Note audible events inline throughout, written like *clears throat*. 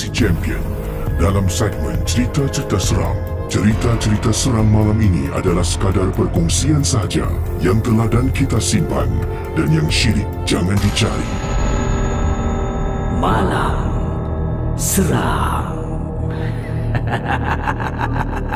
Casey Champion. Dalam segmen cerita-cerita seram, cerita-cerita seram malam ini adalah sekadar perkongsian sahaja yang telah dan kita simpan dan yang syirik jangan dicari. Malam Seram *laughs*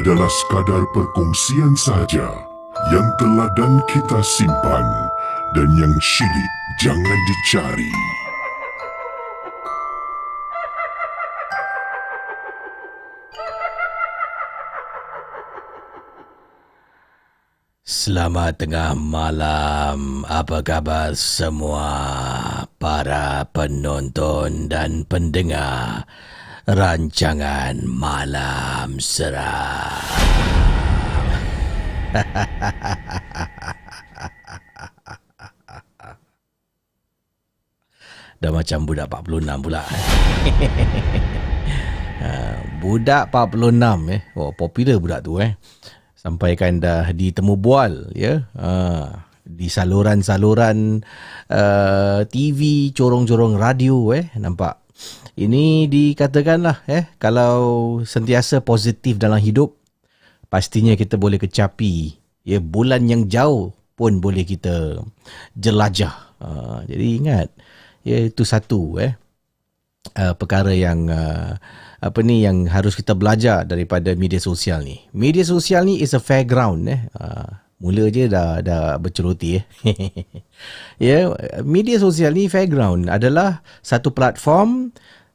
adalah sekadar perkongsian sahaja yang telah dan kita simpan dan yang syirik jangan dicari. Selamat tengah malam. Apa khabar semua para penonton dan pendengar rancangan Malam Seram? *laughs* Dah macam budak 46 pula. *laughs* Ha, budak 46 eh. Oh, popular budak tu eh. Sampai kan dah ditemu bual ya. Ha, di saluran-saluran uh, TV, corong-corong radio eh. Nampak. Ini dikatakanlah eh. Kalau sentiasa positif dalam hidup, pastinya kita boleh kecapi ya bulan yang jauh pun boleh kita jelajah. Uh, jadi ingat, ya itu satu eh. Uh, perkara yang uh, apa ni yang harus kita belajar daripada media sosial ni. Media sosial ni is a fairground eh. Uh, mula je dah dah berceroti eh. *laughs* ya, yeah, media sosial ni fairground adalah satu platform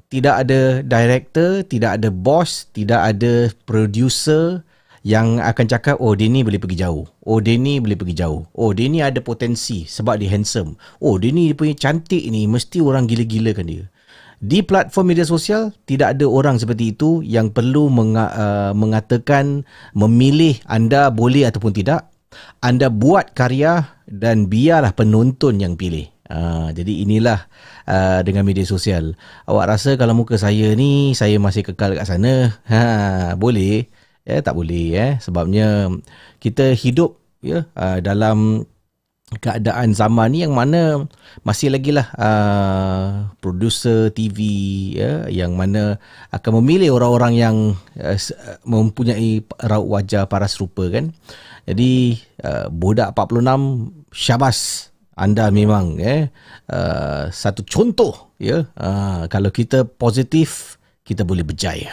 tidak ada director, tidak ada boss, tidak ada producer yang akan cakap oh dia ni boleh pergi jauh. Oh dia ni boleh pergi jauh. Oh dia ni ada potensi sebab dia handsome. Oh dia ni dia punya cantik ni mesti orang gila-gilakan dia. Di platform media sosial tidak ada orang seperti itu yang perlu menga- uh, mengatakan memilih anda boleh ataupun tidak. Anda buat karya dan biarlah penonton yang pilih. Uh, jadi inilah uh, dengan media sosial. Awak rasa kalau muka saya ni saya masih kekal kat sana? Ha, boleh. Eh tak boleh eh sebabnya kita hidup ya uh, dalam keadaan zaman ni yang mana masih lagi lah uh, producer TV ya yang mana akan memilih orang-orang yang uh, mempunyai raut wajah paras rupa kan jadi uh, budak 46 syabas anda memang eh uh, satu contoh ya. Uh, kalau kita positif kita boleh berjaya.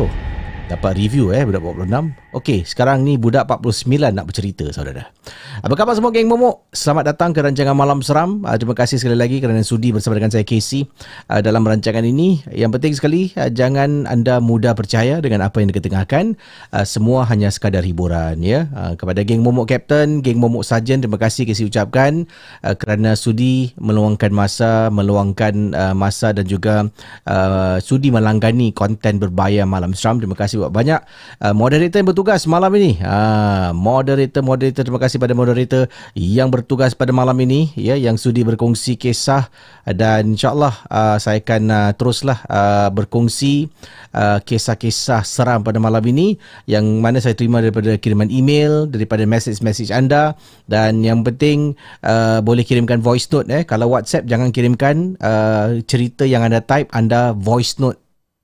Oh dapat review eh budak 46 Okey, sekarang ni budak 49 nak bercerita saudara. Apa khabar semua geng momok? Selamat datang ke rancangan Malam Seram. Uh, terima kasih sekali lagi kerana sudi bersama dengan saya Casey uh, dalam rancangan ini. Yang penting sekali uh, jangan anda mudah percaya dengan apa yang diketengahkan. Uh, semua hanya sekadar hiburan ya. Uh, kepada geng momok captain, geng momok sarjan terima kasih Casey ucapkan uh, kerana sudi meluangkan masa, meluangkan uh, masa dan juga uh, sudi melanggani konten berbayar Malam Seram. Terima kasih buat banyak. Uh, moderator yang bertugas malam ini. Ha, moderator, moderator, terima kasih pada moderator yang bertugas pada malam ini. ya Yang sudi berkongsi kisah dan insyaAllah uh, saya akan uh, teruslah uh, berkongsi uh, kisah-kisah seram pada malam ini. Yang mana saya terima daripada kiriman email, daripada message-message anda. Dan yang penting uh, boleh kirimkan voice note. Eh. Kalau WhatsApp jangan kirimkan uh, cerita yang anda type, anda voice note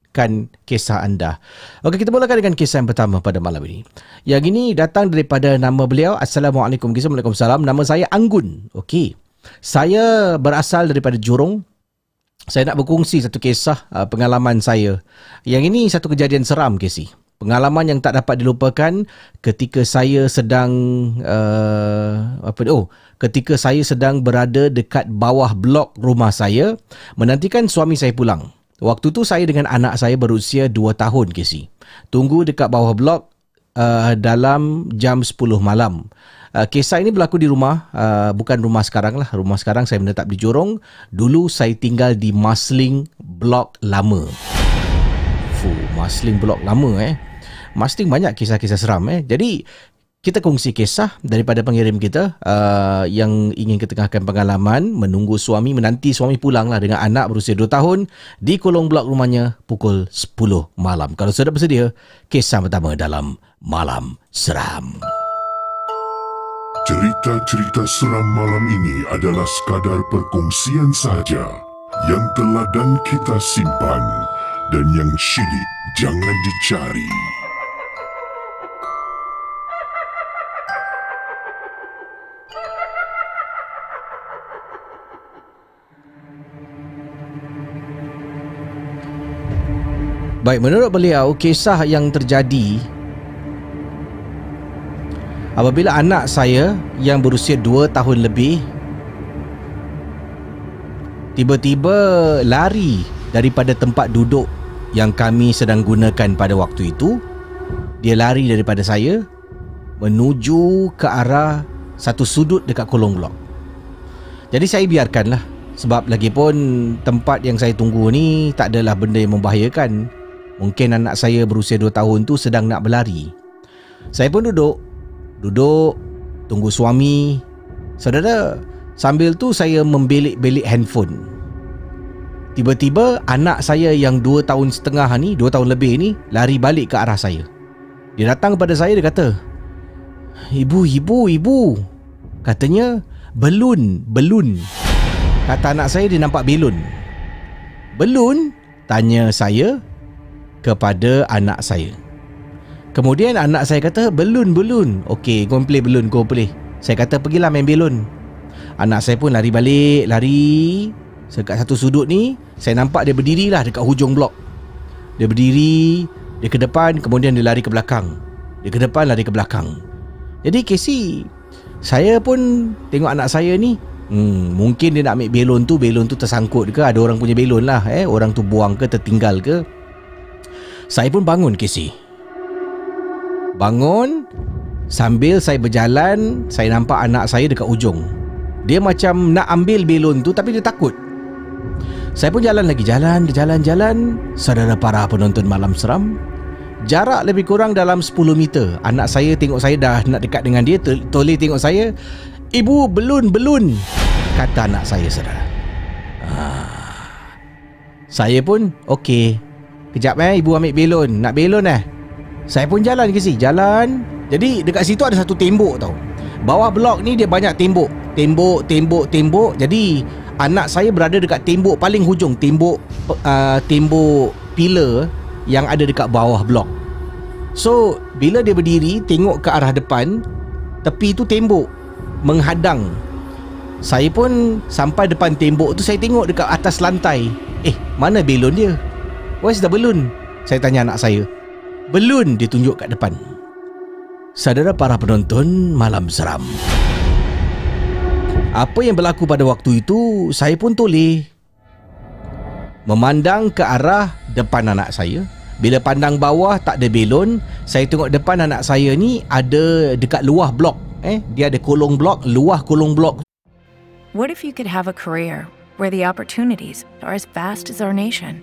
mulakan kisah anda. Okey, kita mulakan dengan kisah yang pertama pada malam ini. Yang ini datang daripada nama beliau. Assalamualaikum. Waalaikumsalam. Nama saya Anggun. Okey. Saya berasal daripada Jurong. Saya nak berkongsi satu kisah uh, pengalaman saya. Yang ini satu kejadian seram, Casey. Pengalaman yang tak dapat dilupakan ketika saya sedang uh, apa oh ketika saya sedang berada dekat bawah blok rumah saya menantikan suami saya pulang. Waktu tu saya dengan anak saya berusia 2 tahun, Casey. Tunggu dekat bawah blok uh, dalam jam 10 malam. Uh, kisah ini berlaku di rumah, uh, bukan rumah sekarang lah. Rumah sekarang saya menetap di Jorong. Dulu saya tinggal di Masling Blok Lama. Fuh, Masling Blok Lama eh. Masling banyak kisah-kisah seram eh. Jadi kita kongsi kisah daripada pengirim kita uh, yang ingin ketengahkan pengalaman menunggu suami menanti suami pulanglah dengan anak berusia 2 tahun di kolong blok rumahnya pukul 10 malam. Kalau sudah bersedia, kisah pertama dalam Malam Seram. Cerita-cerita seram malam ini adalah sekadar perkongsian saja yang telah dan kita simpan dan yang syilid jangan dicari. Baik, menurut beliau, kisah yang terjadi apabila anak saya yang berusia 2 tahun lebih tiba-tiba lari daripada tempat duduk yang kami sedang gunakan pada waktu itu. Dia lari daripada saya menuju ke arah satu sudut dekat kolong blok. Jadi saya biarkanlah sebab lagi pun tempat yang saya tunggu ni tak adalah benda yang membahayakan. Mungkin anak saya berusia 2 tahun tu sedang nak berlari. Saya pun duduk, duduk tunggu suami. Saudara, sambil tu saya membelik-belik handphone. Tiba-tiba anak saya yang 2 tahun setengah ni, 2 tahun lebih ni lari balik ke arah saya. Dia datang kepada saya dia kata, "Ibu, ibu, ibu." Katanya, "Belun, belun." Kata anak saya dia nampak belun. Belun? Tanya saya kepada anak saya. Kemudian anak saya kata, "Belun, belun." Okey, kau play belun, kau play. Saya kata, "Pergilah main belun." Anak saya pun lari balik, lari. Dekat satu sudut ni, saya nampak dia berdiri lah dekat hujung blok. Dia berdiri, dia ke depan, kemudian dia lari ke belakang. Dia ke depan, lari ke belakang. Jadi Casey, saya pun tengok anak saya ni, hmm, mungkin dia nak ambil belon tu, belon tu tersangkut ke, ada orang punya belon lah. Eh, orang tu buang ke, tertinggal ke. Saya pun bangun Casey. Bangun, sambil saya berjalan, saya nampak anak saya dekat ujung. Dia macam nak ambil belon tu tapi dia takut. Saya pun jalan lagi jalan, jalan, jalan. Saudara para penonton malam seram, jarak lebih kurang dalam 10 meter. Anak saya tengok saya dah nak dekat dengan dia, toleh tengok saya. Ibu, belun, belun. Kata anak saya, saudara. Ah. Saya pun, okey. Kejap eh, ibu ambil belon. Nak belon eh? Saya pun jalan ke sini, jalan. Jadi dekat situ ada satu tembok tau. Bawah blok ni dia banyak tembok. Tembok, tembok, tembok. Jadi anak saya berada dekat tembok paling hujung tembok uh, tembok pillar yang ada dekat bawah blok so bila dia berdiri tengok ke arah depan tepi tu tembok menghadang saya pun sampai depan tembok tu saya tengok dekat atas lantai eh mana belon dia where's the balloon? Saya tanya anak saya. Belun dia tunjuk kat depan. Saudara para penonton malam seram. Apa yang berlaku pada waktu itu Saya pun toleh. Memandang ke arah Depan anak saya. Bila pandang bawah Tak ada belon. Saya tengok depan anak saya ni Ada dekat luar blok. Eh, dia ada kolong blok, luah kolong blok. What if you could have a career where the opportunities are as vast as our nation,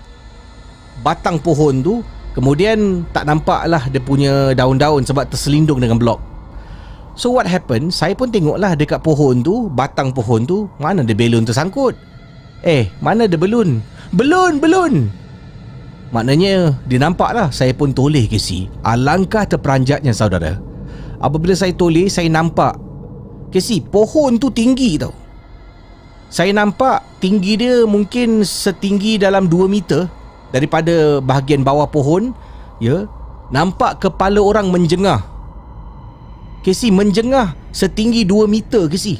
batang pohon tu Kemudian tak nampak lah dia punya daun-daun sebab terselindung dengan blok. So what happened? Saya pun tengoklah dekat pohon tu, batang pohon tu, mana ada belon tersangkut. Eh, mana ada belun? Belun, belun! Maknanya, dia nampak lah saya pun toleh ke si. Alangkah terperanjatnya saudara. Apabila saya toleh, saya nampak. Si, pohon tu tinggi tau. Saya nampak tinggi dia mungkin setinggi dalam 2 meter daripada bahagian bawah pohon ya nampak kepala orang menjengah. Casey menjengah setinggi 2 meter Casey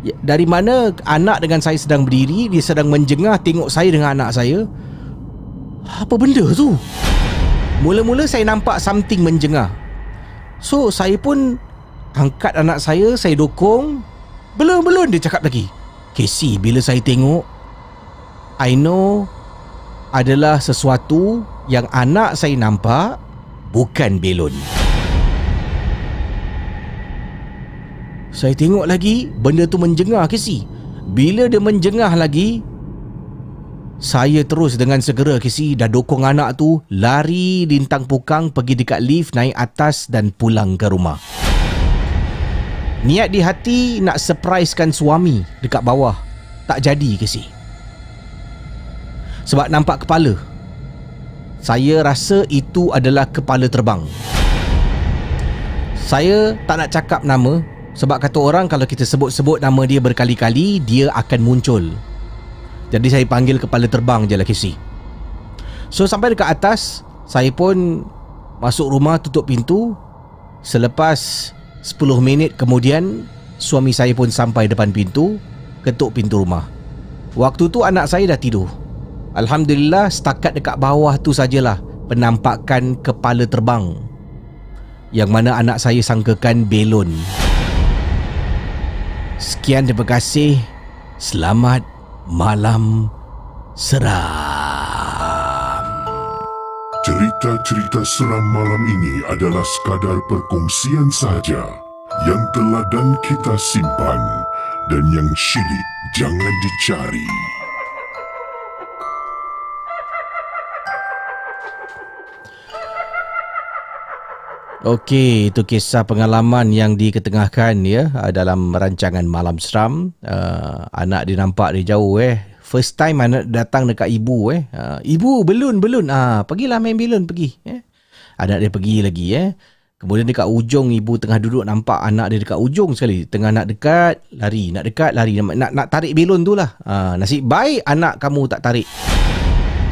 ya, dari mana anak dengan saya sedang berdiri dia sedang menjengah tengok saya dengan anak saya. Apa benda tu? Mula-mula saya nampak something menjengah. So saya pun angkat anak saya saya dokong. Belum-belum dia cakap lagi Casey bila saya tengok I know adalah sesuatu yang anak saya nampak bukan belon. Saya tengok lagi benda tu menjengah ke si. Bila dia menjengah lagi saya terus dengan segera ke si dah dokong anak tu lari lintang pukang pergi dekat lift naik atas dan pulang ke rumah. Niat di hati nak surprisekan suami dekat bawah tak jadi ke si sebab nampak kepala. Saya rasa itu adalah kepala terbang. Saya tak nak cakap nama sebab kata orang kalau kita sebut-sebut nama dia berkali-kali dia akan muncul. Jadi saya panggil kepala terbang je lah Casey. So sampai dekat atas saya pun masuk rumah tutup pintu Selepas 10 minit kemudian Suami saya pun sampai depan pintu Ketuk pintu rumah Waktu tu anak saya dah tidur Alhamdulillah setakat dekat bawah tu sajalah Penampakan kepala terbang Yang mana anak saya sangkakan belon. Sekian terima kasih. Selamat malam seram. Cerita-cerita seram malam ini adalah sekadar perkongsian sahaja yang telah dan kita simpan dan yang syilid jangan dicari. Okey, itu kisah pengalaman yang diketengahkan ya uh, dalam rancangan Malam Seram. Uh, anak dia nampak dia jauh eh. First time anak datang dekat ibu eh. Uh, ibu, belun, belun. Ah, pergilah main belun, pergi. Eh. Anak dia pergi lagi eh. Kemudian dekat ujung ibu tengah duduk nampak anak dia dekat ujung sekali. Tengah nak dekat, lari. Nak dekat, lari. Nak, nak tarik belon tu lah. Uh, nasib baik anak kamu tak tarik.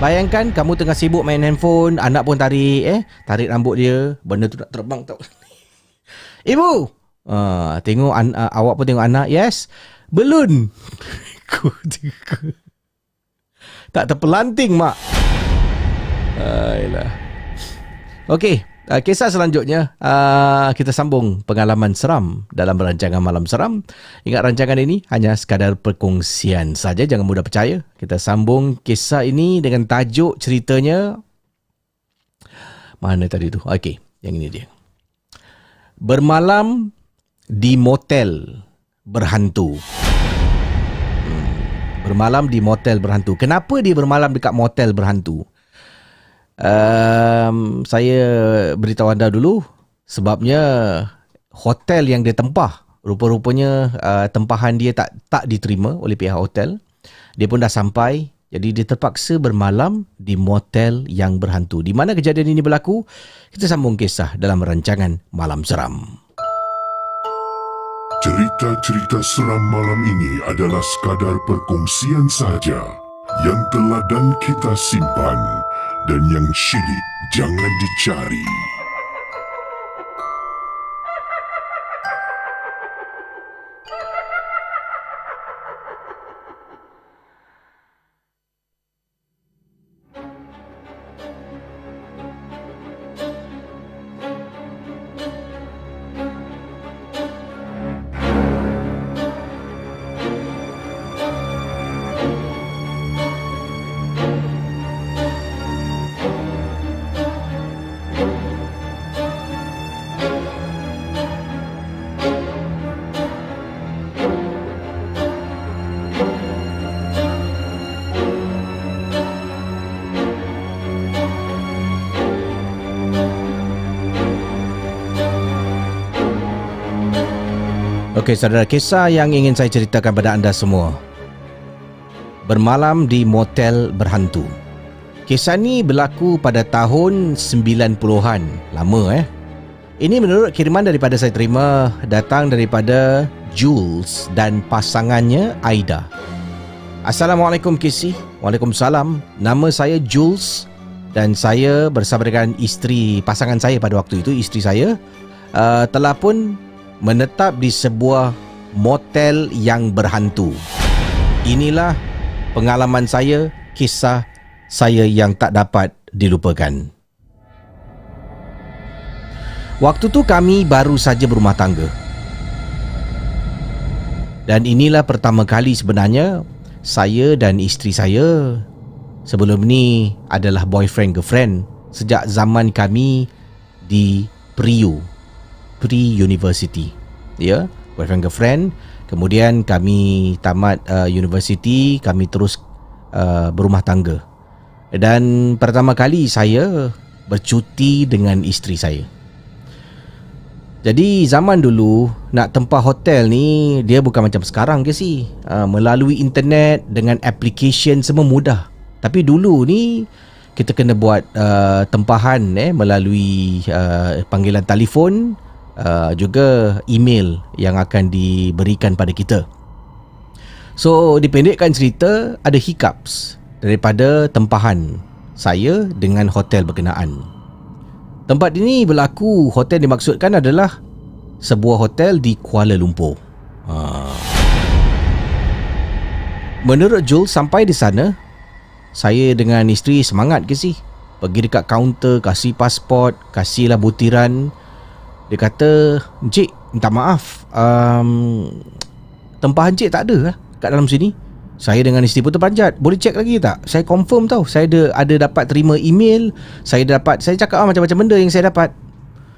Bayangkan kamu tengah sibuk main handphone, anak pun tarik eh, tarik rambut dia, benda tu nak terbang tau. *laughs* Ibu, uh, tengok an- uh, awak pun tengok anak, yes. Belun. *laughs* tak terpelanting mak. Ayolah. Okey, Uh, kisah selanjutnya uh, kita sambung pengalaman seram dalam rancangan malam seram. Ingat rancangan ini hanya sekadar perkongsian saja jangan mudah percaya. Kita sambung kisah ini dengan tajuk ceritanya mana tadi tu? Okey, yang ini dia. Bermalam di motel berhantu. Hmm. Bermalam di motel berhantu. Kenapa dia bermalam dekat motel berhantu? Um, saya beritahu anda dulu sebabnya hotel yang dia tempah rupa-rupanya uh, tempahan dia tak tak diterima oleh pihak hotel. Dia pun dah sampai jadi dia terpaksa bermalam di motel yang berhantu. Di mana kejadian ini berlaku? Kita sambung kisah dalam rancangan malam seram. Cerita-cerita seram malam ini adalah sekadar perkongsian sahaja yang telah dan kita simpan dan yang syilid jangan dicari. Okey, saudara, kisah yang ingin saya ceritakan pada anda semua. Bermalam di motel berhantu. Kisah ni berlaku pada tahun 90-an. Lama eh. Ini menurut kiriman daripada saya terima datang daripada Jules dan pasangannya Aida. Assalamualaikum Kisi. Waalaikumsalam. Nama saya Jules dan saya bersama dengan isteri pasangan saya pada waktu itu, isteri saya uh, telah pun menetap di sebuah motel yang berhantu. Inilah pengalaman saya, kisah saya yang tak dapat dilupakan. Waktu tu kami baru saja berumah tangga. Dan inilah pertama kali sebenarnya saya dan isteri saya sebelum ni adalah boyfriend girlfriend sejak zaman kami di Priu pre-university. Ya, boyfriend girlfriend. Kemudian kami tamat uh, university, kami terus uh, berumah tangga. Dan pertama kali saya bercuti dengan isteri saya. Jadi zaman dulu nak tempah hotel ni dia bukan macam sekarang ke sih. Uh, melalui internet dengan application semua mudah. Tapi dulu ni kita kena buat uh, tempahan eh melalui uh, panggilan telefon uh, juga email yang akan diberikan pada kita. So dipendekkan cerita ada hiccups daripada tempahan saya dengan hotel berkenaan. Tempat ini berlaku hotel dimaksudkan adalah sebuah hotel di Kuala Lumpur. Ha. Menurut Jules sampai di sana, saya dengan isteri semangat ke sih. Pergi dekat kaunter, kasih pasport, kasihlah butiran. Dia kata, Encik, minta maaf. Um, tempahan encik tak ada lah kat dalam sini. Saya dengan isteri pun terpanjat. Boleh cek lagi tak? Saya confirm tau. Saya ada, ada dapat terima email. Saya dapat Saya cakap ah, macam-macam benda yang saya dapat.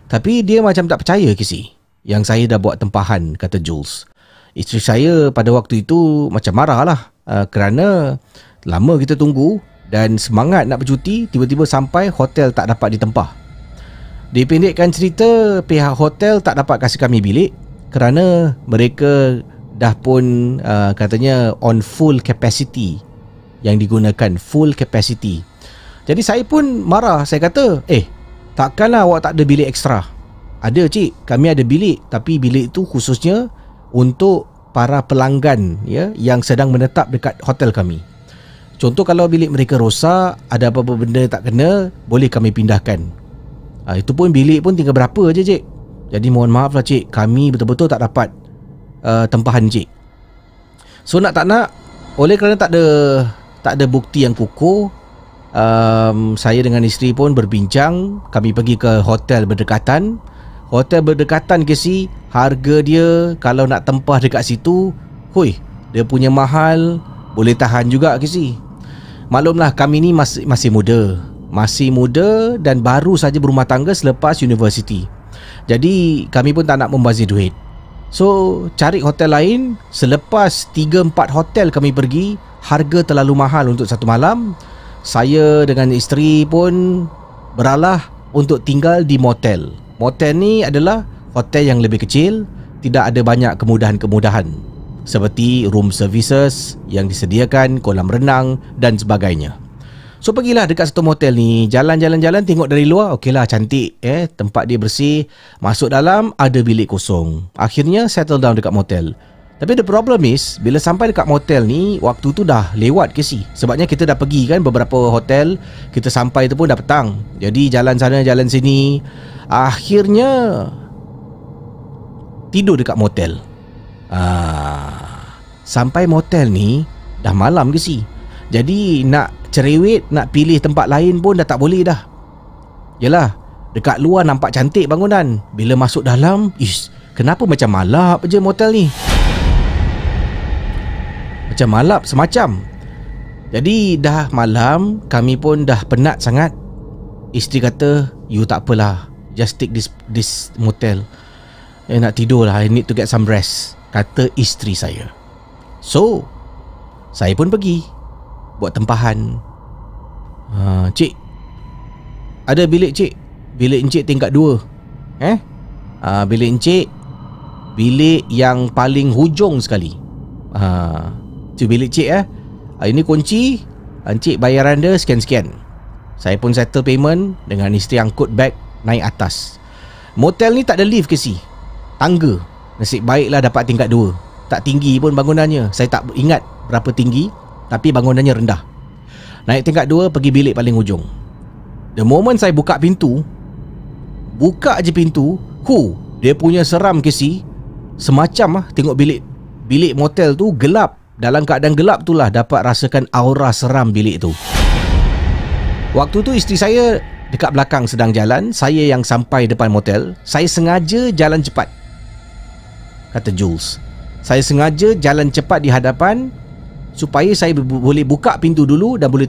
Tapi dia macam tak percaya kisi. Yang saya dah buat tempahan Kata Jules. Isteri saya pada waktu itu Macam marah lah. Uh, Kerana Lama kita tunggu Dan semangat nak bercuti Tiba-tiba sampai Hotel tak dapat ditempah Dipendekkan cerita Pihak hotel tak dapat kasih kami bilik Kerana Mereka dah pun uh, katanya on full capacity yang digunakan full capacity. Jadi saya pun marah. Saya kata, "Eh, takkanlah awak tak ada bilik ekstra?" "Ada, cik. Kami ada bilik, tapi bilik itu khususnya untuk para pelanggan ya yang sedang menetap dekat hotel kami." Contoh kalau bilik mereka rosak, ada apa-apa benda tak kena, boleh kami pindahkan. Ha, itu pun bilik pun tinggal berapa je cik. Jadi mohon maaf lah cik, kami betul-betul tak dapat uh, tempahan cik. So nak tak nak oleh kerana tak ada tak ada bukti yang kukuh um, saya dengan isteri pun berbincang. Kami pergi ke hotel berdekatan. Hotel berdekatan ke si harga dia kalau nak tempah dekat situ hui dia punya mahal. Boleh tahan juga ke si? Maklumlah kami ni masih masih muda masih muda dan baru saja berumah tangga selepas universiti. Jadi kami pun tak nak membazir duit. So cari hotel lain. Selepas 3-4 hotel kami pergi Harga terlalu mahal untuk satu malam. Saya dengan isteri pun Beralah untuk tinggal di motel. Motel ni adalah hotel yang lebih kecil. Tidak ada banyak kemudahan-kemudahan. Seperti room services yang disediakan Kolam renang dan sebagainya So pergilah dekat satu motel ni. Jalan-jalan-jalan tengok dari luar Okeylah cantik eh. Tempat dia bersih. Masuk dalam Ada bilik kosong. Akhirnya settle down dekat motel. Tapi the problem is Bila sampai dekat motel ni Waktu tu dah lewat ke si? Sebabnya kita dah pergi kan Beberapa hotel. Kita sampai tu pun dah petang. Jadi jalan sana jalan sini. Akhirnya Tidur dekat motel. Ah, Sampai motel ni Dah malam ke si? Jadi nak cerewet nak pilih tempat lain pun dah tak boleh dah. Yalah, dekat luar nampak cantik bangunan. Bila masuk dalam, ish, kenapa macam malap je motel ni? Macam malap semacam. Jadi dah malam, kami pun dah penat sangat. Isteri kata, you tak apalah. Just take this this motel. Eh, nak tidur lah. I need to get some rest. Kata isteri saya. So, saya pun pergi buat tempahan. Ha, cik. Ada bilik cik. Bilik encik tingkat dua. Eh? Ha, bilik encik bilik yang paling hujung sekali. Ha, tu bilik cik eh. Ha, ini kunci. Encik bayaran dia sekian-sekian. Saya pun settle payment dengan isteri angkut beg naik atas. Motel ni tak ada lift ke si? Tangga. Nasib baiklah dapat tingkat dua. Tak tinggi pun bangunannya. Saya tak ingat berapa tinggi tapi bangunannya rendah. Naik tingkat dua pergi bilik paling hujung. The moment saya buka pintu, buka je pintu, hu, dia punya seram ke si. Semacam ah tengok bilik bilik motel tu gelap. Dalam keadaan gelap tu lah dapat rasakan aura seram bilik tu. Waktu tu isteri saya dekat belakang sedang jalan, saya yang sampai depan motel, saya sengaja jalan cepat. Kata Jules. Saya sengaja jalan cepat di hadapan supaya saya boleh buka pintu dulu dan boleh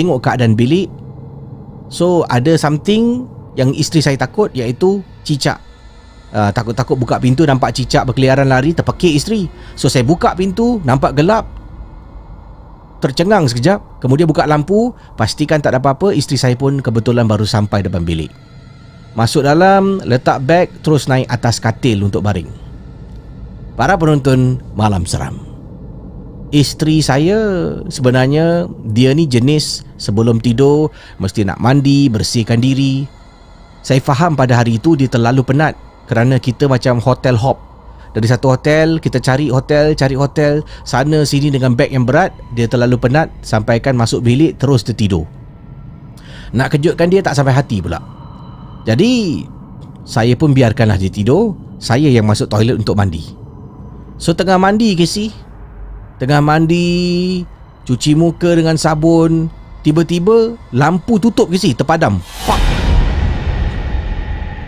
Tengok keadaan bilik So ada something Yang isteri saya takut Iaitu cicak. Uh, Takut-takut buka pintu Nampak cicak berkeliaran lari Terpekik isteri. So saya buka pintu Nampak gelap Tercengang sekejap. Kemudian buka lampu Pastikan tak ada apa-apa Isteri saya pun kebetulan baru sampai depan bilik. Masuk dalam Letak beg Terus naik atas katil untuk baring. Para penonton Malam Seram Isteri saya sebenarnya dia ni jenis sebelum tidur mesti nak mandi, bersihkan diri. Saya faham pada hari itu dia terlalu penat kerana kita macam hotel hop. Dari satu hotel, kita cari hotel, cari hotel, sana sini dengan beg yang berat, dia terlalu penat sampaikan masuk bilik terus tertidur. Nak kejutkan dia tak sampai hati pula. Jadi, saya pun biarkanlah dia tidur, saya yang masuk toilet untuk mandi. So tengah mandi ke si? Tengah mandi Cuci muka dengan sabun Tiba-tiba Lampu tutup ke si Terpadam. Pak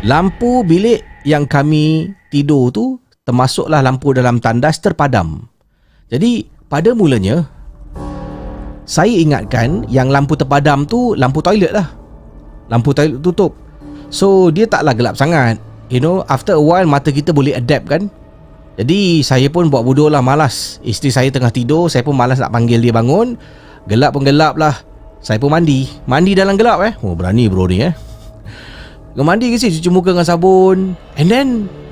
Lampu bilik yang kami tidur tu Termasuklah lampu dalam tandas terpadam. Jadi pada mulanya Saya ingatkan Yang lampu terpadam tu Lampu toilet lah. Lampu toilet tutup. So dia taklah gelap sangat. You know After a while Mata kita boleh adapt kan jadi saya pun buat bodoh lah malas. Isteri saya tengah tidur Saya pun malas nak panggil dia bangun. Gelap pun gelap lah. Saya pun mandi. Mandi dalam gelap eh. Oh berani bro ni eh. Kau mandi ke sih Cuci muka dengan sabun. And then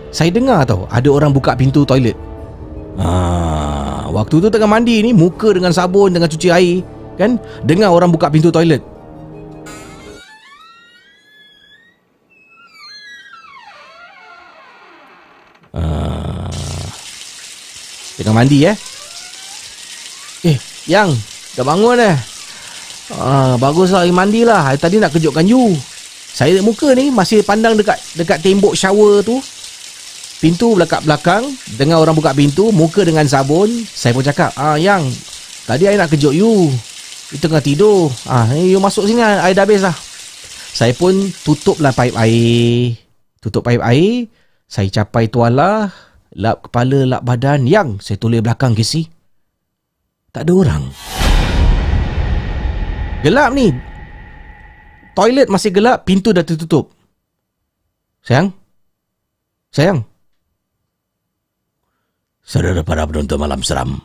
Saya dengar tau Ada orang buka pintu toilet. Ah, Waktu tu tengah mandi ni Muka dengan sabun Dengan cuci air. Kan? Dengar orang buka pintu toilet Tengah mandi eh? Eh Yang Dah bangun eh? Ah, Baguslah air mandi lah. Tadi nak kejutkan you. Saya muka ni Masih pandang dekat Dekat tembok shower tu. Pintu belakang-belakang Dengar orang buka pintu Muka dengan sabun. Saya pun cakap ah, Yang Tadi saya nak kejut you. You tengah tidur. Ah, You masuk sini Air dah habis lah Saya pun tutuplah paip air. Tutup paip air saya capai tuala, lap kepala, lap badan. Yang saya tulis belakang kesi. Tak ada orang. Gelap ni. Toilet masih gelap, pintu dah tertutup. Sayang? Sayang? Saudara para penonton malam seram.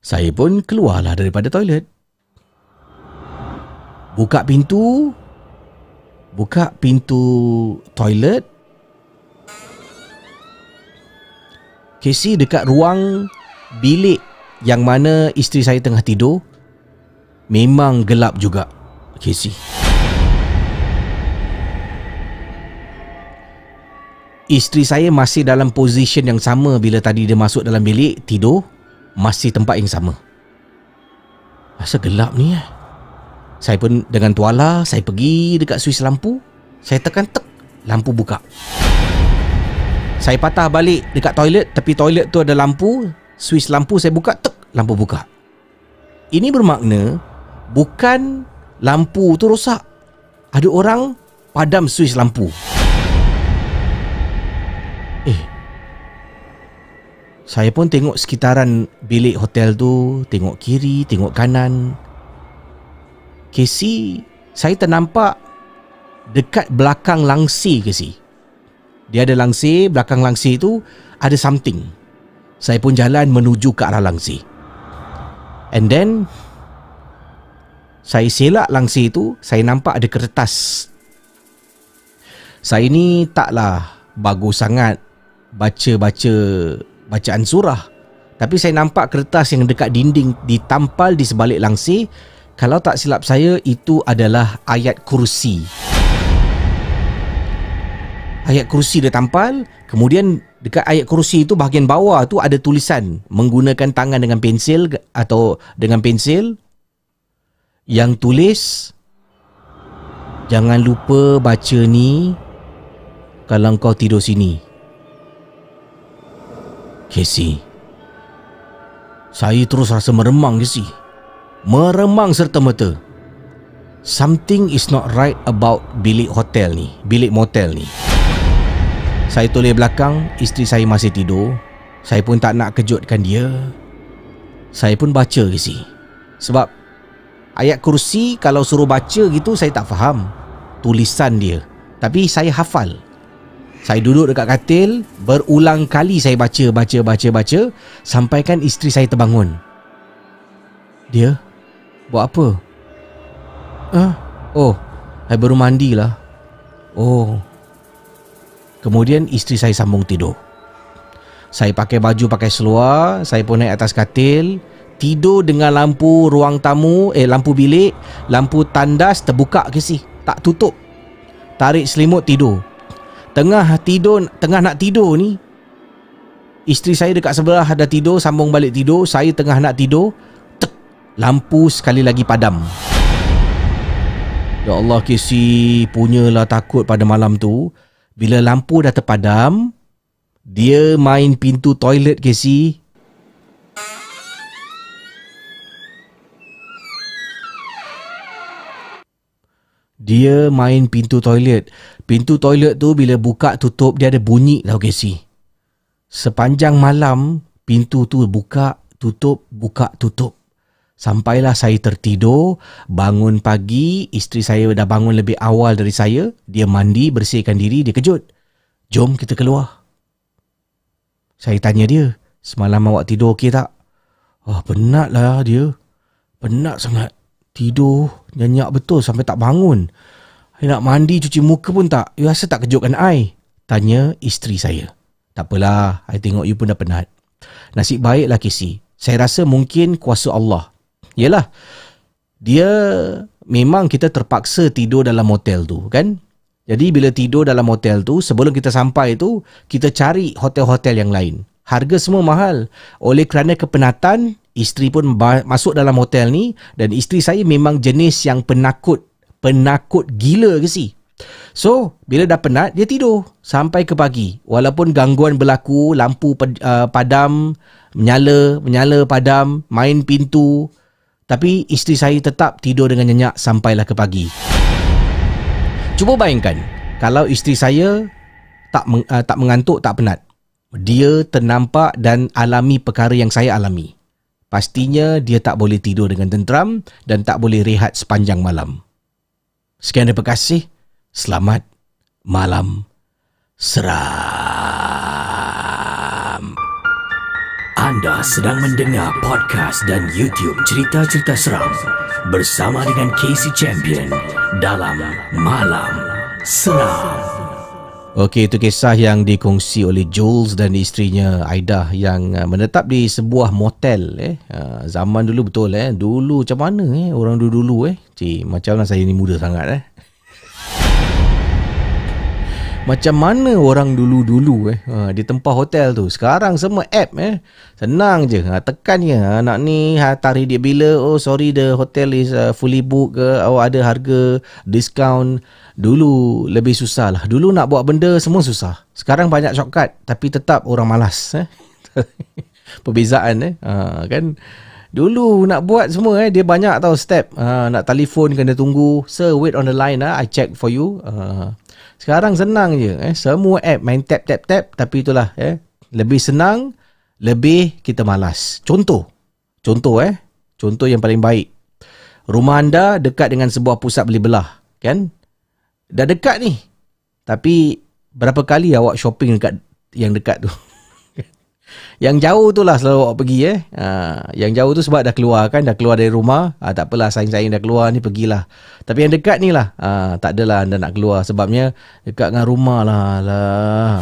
Saya pun keluarlah daripada toilet. Buka pintu. Buka pintu toilet. Casey dekat ruang bilik yang mana isteri saya tengah tidur memang gelap juga Casey. Isteri saya masih dalam position yang sama bila tadi dia masuk dalam bilik tidur masih tempat yang sama. Rasa gelap ni eh. Saya pun dengan tuala saya pergi dekat suis lampu, saya tekan tek lampu buka. Saya patah balik dekat toilet Tepi toilet tu ada lampu Switch lampu saya buka tek Lampu buka. Ini bermakna Bukan lampu tu rosak. Ada orang Padam switch lampu. Eh. Saya pun tengok sekitaran Bilik hotel tu Tengok kiri Tengok kanan. Casey Saya ternampak Dekat belakang langsi Casey dia ada langsir, belakang langsir tu ada something. Saya pun jalan menuju ke arah langsir. And then saya selak langsir tu, saya nampak ada kertas. Saya ni taklah bagus sangat baca-baca bacaan surah. Tapi saya nampak kertas yang dekat dinding ditampal di sebalik langsir Kalau tak silap saya itu adalah ayat kursi. Ayat kursi dia tampal, kemudian dekat ayat kursi itu bahagian bawah tu ada tulisan menggunakan tangan dengan pensil atau dengan pensil yang tulis jangan lupa baca ni kalau kau tidur sini. Casey. Saya terus rasa meremang Casey. Meremang serta merta. Something is not right about bilik hotel ni, bilik motel ni. Saya toleh belakang, isteri saya masih tidur. Saya pun tak nak kejutkan dia. Saya pun baca Casey. Sebab ayat kursi kalau suruh baca gitu saya tak faham tulisan dia. Tapi saya hafal. Saya duduk dekat katil, berulang kali saya baca, baca, baca, baca sampaikan isteri saya terbangun. Dia buat apa? Ah, oh, saya baru mandilah. Oh. Kemudian isteri saya sambung tidur. Saya pakai baju pakai seluar, saya pun naik atas katil, tidur dengan lampu ruang tamu, eh lampu bilik, lampu tandas terbuka ke sih, tak tutup. Tarik selimut tidur. Tengah tidur Tengah nak tidur ni Isteri saya dekat sebelah Ada tidur Sambung balik tidur Saya tengah nak tidur tek, Lampu sekali lagi padam Ya Allah Casey Punyalah takut pada malam tu Bila lampu dah terpadam Dia main pintu toilet Casey Dia main pintu toilet. Pintu toilet tu bila buka tutup dia ada bunyi tau Casey. Sepanjang malam pintu tu buka tutup buka tutup. Sampailah saya tertidur, bangun pagi, isteri saya dah bangun lebih awal dari saya, dia mandi, bersihkan diri, dia kejut. Jom kita keluar. Saya tanya dia, semalam awak tidur okey tak? Oh, penatlah dia. Penat sangat. Tidur, nyenyak betul sampai tak bangun. I nak mandi, cuci muka pun tak. You rasa tak kejutkan I? Tanya isteri saya. Tak apalah, I tengok you pun dah penat. Nasib baiklah Casey. Saya rasa mungkin kuasa Allah. Yelah, dia memang kita terpaksa tidur dalam hotel tu, kan? Jadi bila tidur dalam hotel tu, sebelum kita sampai tu, kita cari hotel-hotel yang lain. Harga semua mahal. Oleh kerana kepenatan, isteri pun masuk dalam hotel ni dan isteri saya memang jenis yang penakut penakut gila ke si so bila dah penat dia tidur sampai ke pagi walaupun gangguan berlaku lampu uh, padam menyala menyala padam main pintu tapi isteri saya tetap tidur dengan nyenyak sampailah ke pagi cuba bayangkan kalau isteri saya tak uh, tak mengantuk tak penat dia ternampak dan alami perkara yang saya alami pastinya dia tak boleh tidur dengan tenteram dan tak boleh rehat sepanjang malam. Sekian terima kasih. Selamat malam seram. Anda sedang mendengar podcast dan YouTube cerita-cerita seram bersama dengan Casey Champion dalam Malam Seram. Okey, itu kisah yang dikongsi oleh Jules dan isterinya Aida yang uh, menetap di sebuah motel eh. Uh, zaman dulu betul eh. Dulu macam mana eh orang dulu-dulu eh. Cik, macam mana saya ni muda sangat eh. Macam mana orang dulu-dulu eh ha, di tempat hotel tu. Sekarang semua app eh. Senang je. Ha, tekan je. Ha, nak ni ha, tarik dia bila. Oh sorry the hotel is uh, fully book ke. Oh ada harga discount. Dulu lebih susah lah. Dulu nak buat benda semua susah. Sekarang banyak shortcut. Tapi tetap orang malas. Eh. *laughs* Perbezaan eh. Ha, kan. Dulu nak buat semua eh. Dia banyak tau step. Ha, nak telefon kena tunggu. Sir wait on the line. Ha. I check for you. Ha. Sekarang senang je eh. Semua app main tap tap tap tapi itulah eh. Lebih senang, lebih kita malas. Contoh. Contoh eh. Contoh yang paling baik. Rumah anda dekat dengan sebuah pusat beli belah, kan? Dah dekat ni. Tapi berapa kali awak shopping dekat yang dekat tu? Yang jauh tu lah selalu awak pergi eh. Ha, yang jauh tu sebab dah keluar kan. Dah keluar dari rumah. Ha, tak apalah sayang-sayang dah keluar ni pergilah. Tapi yang dekat ni lah. Ha, tak adalah anda nak keluar. Sebabnya dekat dengan rumah lah. lah.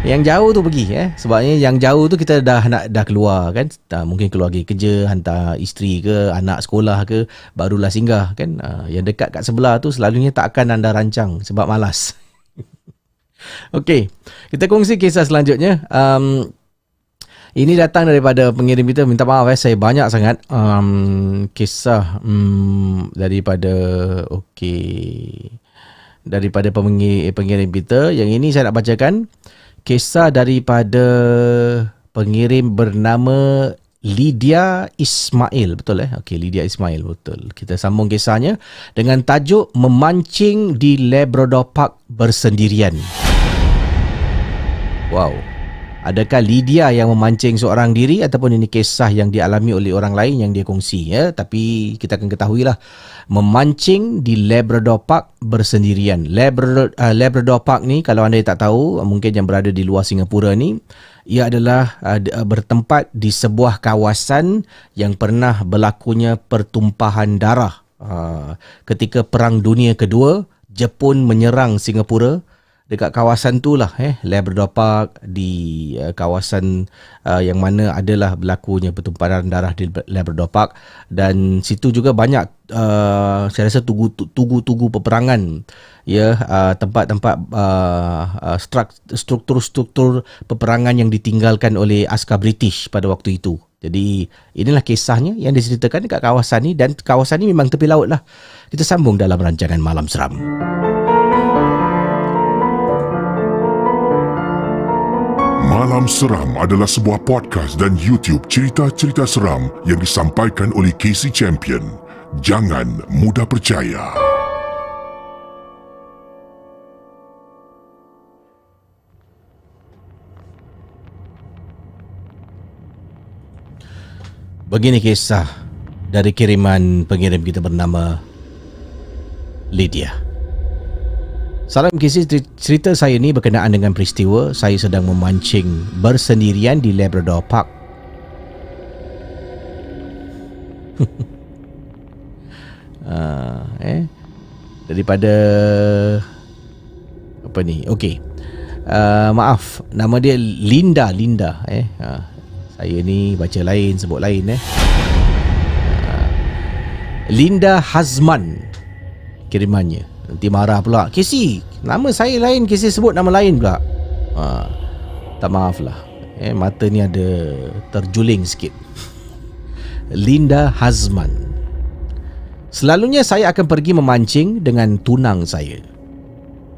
Yang jauh tu pergi eh. Sebabnya yang jauh tu kita dah nak dah keluar kan. Dah, mungkin keluar pergi kerja, hantar isteri ke, anak sekolah ke, barulah singgah kan. Uh, yang dekat kat sebelah tu selalunya tak akan anda rancang sebab malas. *laughs* Okey, kita kongsi kisah selanjutnya. Um, ini datang daripada pengirim kita. Minta maaf eh, saya banyak sangat um, kisah um, daripada okey daripada pengirim, pengirim kita. Yang ini saya nak bacakan kisah daripada pengirim bernama Lydia Ismail betul eh okey Lydia Ismail betul kita sambung kisahnya dengan tajuk memancing di Labrador Park bersendirian wow. Adakah Lydia yang memancing seorang diri ataupun ini kisah yang dialami oleh orang lain yang dia kongsi ya? Tapi kita akan ketahuilah memancing di Labrador Park bersendirian. Labrador, uh, Labrador Park ni kalau anda tak tahu mungkin yang berada di luar Singapura ni ia adalah uh, bertempat di sebuah kawasan yang pernah berlakunya pertumpahan darah. Uh, ketika perang dunia kedua Jepun menyerang Singapura dekat kawasan tu lah eh. Labrador Park di uh, kawasan uh, yang mana adalah berlakunya pertumpahan darah di Labrador Park. Dan situ juga banyak uh, saya rasa tugu-tugu peperangan ya uh, tempat-tempat uh, uh, struktur-struktur peperangan yang ditinggalkan oleh askar British pada waktu itu. Jadi inilah kisahnya yang diceritakan dekat kawasan ni dan kawasan ni memang tepi laut lah. Kita sambung dalam rancangan Malam Seram. Malam Seram adalah sebuah podcast dan YouTube cerita-cerita seram yang disampaikan oleh Casey Champion. Jangan mudah percaya. Begini kisah dari kiriman pengirim kita bernama Lydia. Salam kisah cerita saya ni berkenaan dengan peristiwa saya sedang memancing bersendirian di Labrador Park. uh, *laughs* eh daripada apa ni? Okey. Uh, maaf, nama dia Linda Linda eh. Uh, saya ni baca lain sebut lain eh. Uh, Linda Hazman kirimannya Nanti marah pula. Casey Nama saya lain Casey sebut nama lain pula. Ha, Tak maaf lah. Eh, Mata ni ada Terjuling sikit. Linda Hazman. Selalunya saya akan pergi memancing Dengan tunang saya.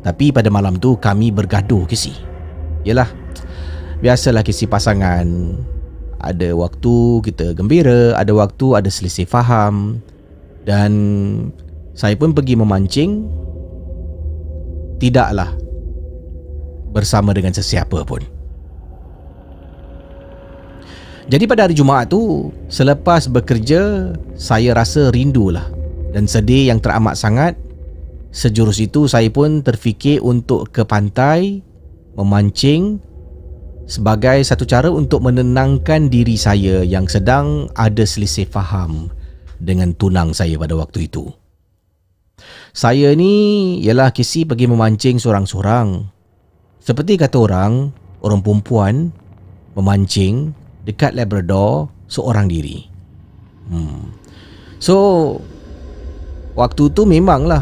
Tapi pada malam tu Kami bergaduh Casey Yelah Biasalah Casey pasangan. Ada waktu kita gembira Ada waktu ada selisih faham. Dan saya pun pergi memancing tidaklah bersama dengan sesiapa pun. Jadi pada hari Jumaat tu, selepas bekerja, saya rasa rindulah dan sedih yang teramat sangat. Sejurus itu saya pun terfikir untuk ke pantai memancing sebagai satu cara untuk menenangkan diri saya yang sedang ada selisih faham dengan tunang saya pada waktu itu. Saya ni ialah kisi pergi memancing seorang-seorang. Seperti kata orang, orang perempuan memancing dekat Labrador seorang diri. Hmm. So, waktu tu memanglah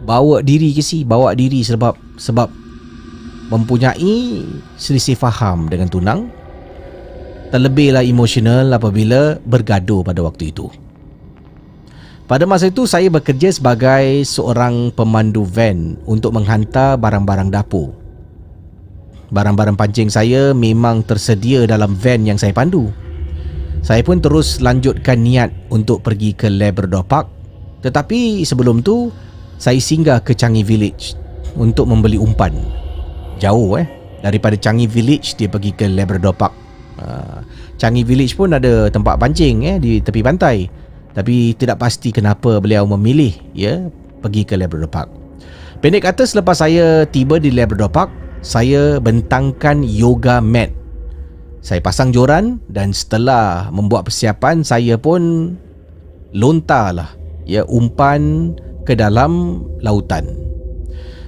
bawa diri kisi, bawa diri sebab sebab mempunyai selisih faham dengan tunang. Terlebihlah emosional apabila bergaduh pada waktu itu. Pada masa itu saya bekerja sebagai seorang pemandu van untuk menghantar barang-barang dapur. Barang-barang pancing saya memang tersedia dalam van yang saya pandu. Saya pun terus lanjutkan niat untuk pergi ke Labrador Park. Tetapi sebelum tu saya singgah ke Changi Village untuk membeli umpan. Jauh eh daripada Changi Village dia pergi ke Labrador Park. Uh, Changi Village pun ada tempat pancing eh di tepi pantai. Tapi tidak pasti kenapa beliau memilih ya pergi ke Labrador Park. Pendek kata selepas saya tiba di Labrador Park, saya bentangkan yoga mat. Saya pasang joran dan setelah membuat persiapan, saya pun lontarlah ya umpan ke dalam lautan.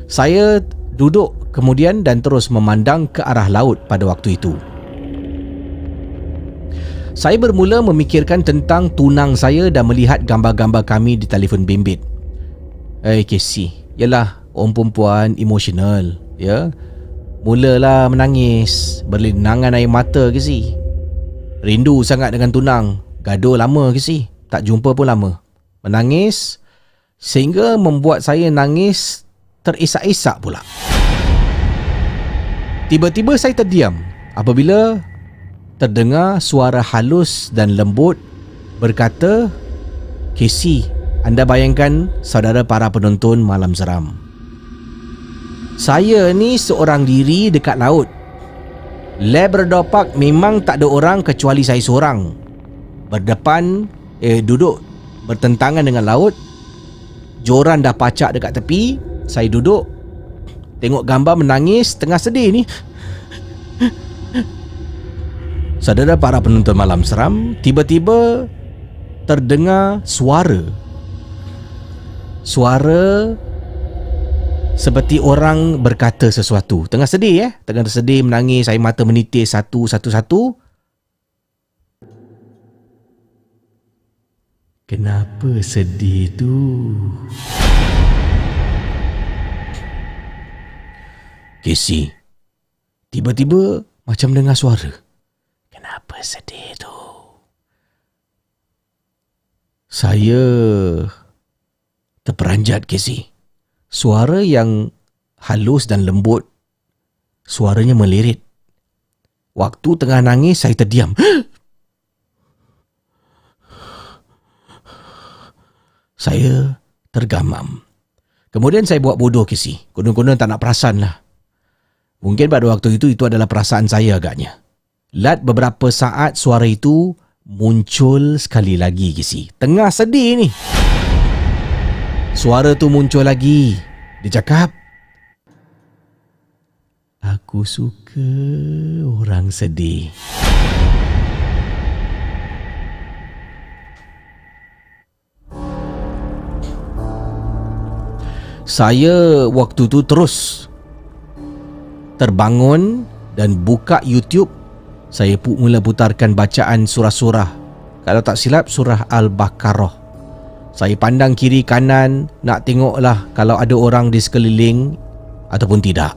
Saya duduk kemudian dan terus memandang ke arah laut pada waktu itu. Saya bermula memikirkan tentang tunang saya dan melihat gambar-gambar kami di telefon bimbit. Eh, hey, Casey, yalah orang perempuan emosional, ya. Mulalah menangis, berlinangan air mata Casey. Rindu sangat dengan tunang, gaduh lama Casey, tak jumpa pun lama. Menangis sehingga membuat saya nangis terisak-isak pula. Tiba-tiba saya terdiam apabila terdengar suara halus dan lembut berkata, Casey, anda bayangkan saudara para penonton malam seram. Saya ni seorang diri dekat laut. Labrador Park memang tak ada orang kecuali saya seorang. Berdepan, eh duduk bertentangan dengan laut. Joran dah pacak dekat tepi. Saya duduk. Tengok gambar menangis tengah sedih ni. Saudara para penonton malam seram Tiba-tiba Terdengar suara. Suara Seperti orang berkata sesuatu. Tengah sedih eh? Tengah sedih menangis Air mata menitis satu-satu-satu Kenapa sedih tu? Casey Tiba-tiba Macam dengar suara Kenapa sedih tu? Saya terperanjat Casey. Suara yang halus dan lembut. Suaranya melirit. Waktu tengah nangis saya terdiam. *gasps* saya tergamam. Kemudian saya buat bodoh Casey. Kuno-kuno tak nak perasan lah. Mungkin pada waktu itu itu adalah perasaan saya agaknya. Lat beberapa saat suara itu muncul sekali lagi Kisi. Tengah sedih ni. Suara tu muncul lagi. Dia cakap, Aku suka orang sedih. Saya waktu tu terus terbangun dan buka YouTube saya pun mula putarkan bacaan surah-surah. Kalau tak silap surah Al-Baqarah. Saya pandang kiri kanan nak tengoklah kalau ada orang di sekeliling ataupun tidak.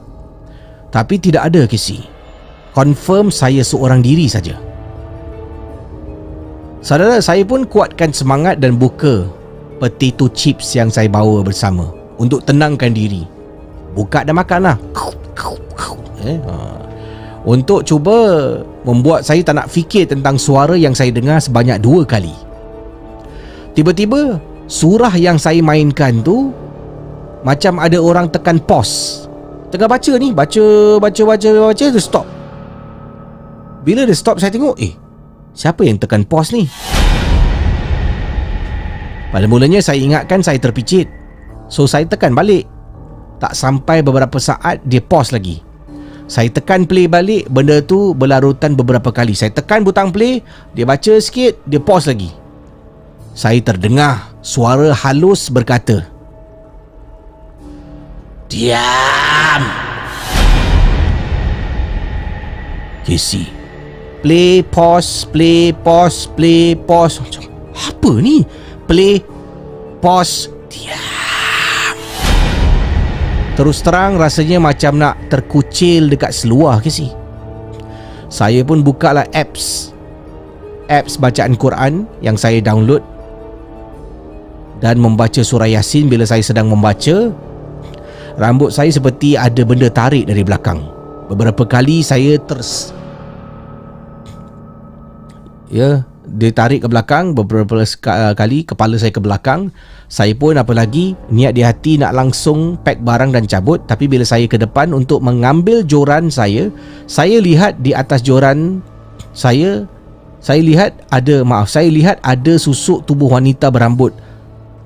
Tapi tidak ada kisi. Confirm saya seorang diri saja. Saudara saya pun kuatkan semangat dan buka potato chips yang saya bawa bersama untuk tenangkan diri. Buka dan makanlah. Eh, ha untuk cuba membuat saya tak nak fikir tentang suara yang saya dengar sebanyak dua kali. Tiba-tiba surah yang saya mainkan tu macam ada orang tekan pause. Tengah baca ni, baca baca baca baca tu stop. Bila dia stop saya tengok, eh siapa yang tekan pause ni? Pada mulanya saya ingatkan saya terpicit. So saya tekan balik. Tak sampai beberapa saat dia pause lagi. Saya tekan play balik Benda tu berlarutan beberapa kali. Saya tekan butang play Dia baca sikit Dia pause lagi. Saya terdengar Suara halus berkata Diam! Casey Play pause Play pause Play pause. Apa ni? Play Pause Diam Terus terang rasanya macam nak terkucil dekat seluar ke si Saya pun buka lah apps. Apps bacaan Quran yang saya download. Dan membaca surah Yasin bila saya sedang membaca. Rambut saya seperti ada benda tarik dari belakang. Beberapa kali saya ters Ya, dia tarik ke belakang beberapa kali kepala saya ke belakang. Saya pun apa lagi niat di hati nak langsung pack barang dan cabut. Tapi bila saya ke depan untuk mengambil joran saya saya lihat di atas joran saya saya lihat ada maaf saya lihat ada susuk tubuh wanita berambut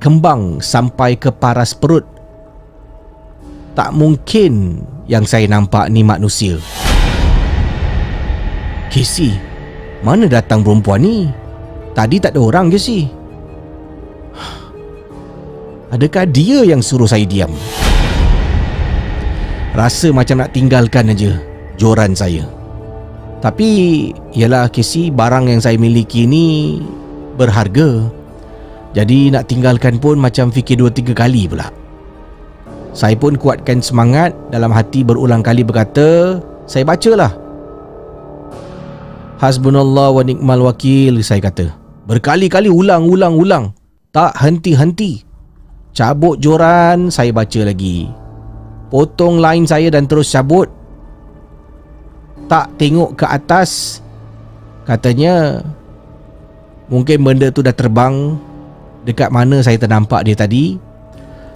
kembang sampai ke paras perut. Tak mungkin yang saya nampak ni manusia. Casey mana datang perempuan ni tadi tak ada orang Casey Adakah dia yang suruh saya diam? Rasa macam nak tinggalkan aja joran saya. Tapi ialah Casey barang yang saya miliki ni berharga. Jadi nak tinggalkan pun macam fikir dua tiga kali pula. Saya pun kuatkan semangat dalam hati berulang kali berkata, saya bacalah. Hasbunallah wa ni'mal wakil saya kata. Berkali-kali ulang ulang ulang. Tak henti-henti. Cabut joran, saya baca lagi. Potong line saya dan terus cabut tak tengok ke atas Katanya Mungkin benda tu dah terbang Dekat mana saya ternampak dia tadi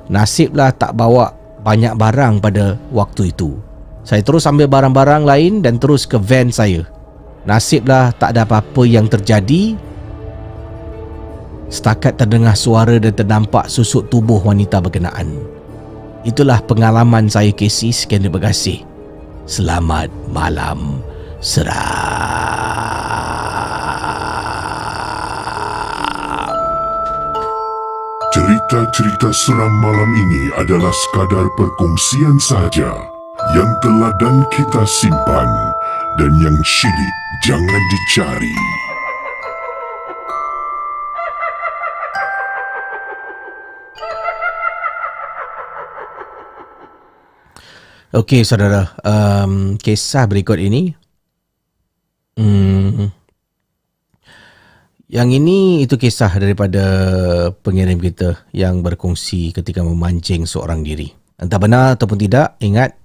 Nasiblah tak bawa banyak barang pada waktu itu Saya terus ambil barang-barang lain dan terus ke van saya Nasiblah tak ada apa-apa yang terjadi. Setakat terdengar suara dan ternampak susuk tubuh wanita berkenaan. Itulah pengalaman saya Casey. Sekian terima kasih. Selamat malam. Seram. Cerita-cerita seram malam ini adalah sekadar perkongsian sahaja yang telah dan kita simpan dan yang syilid jangan dicari. Okey saudara, um, kisah berikut ini. Hmm, yang ini itu kisah daripada pengirim kita yang berkongsi ketika memancing seorang diri. Entah benar ataupun tidak, ingat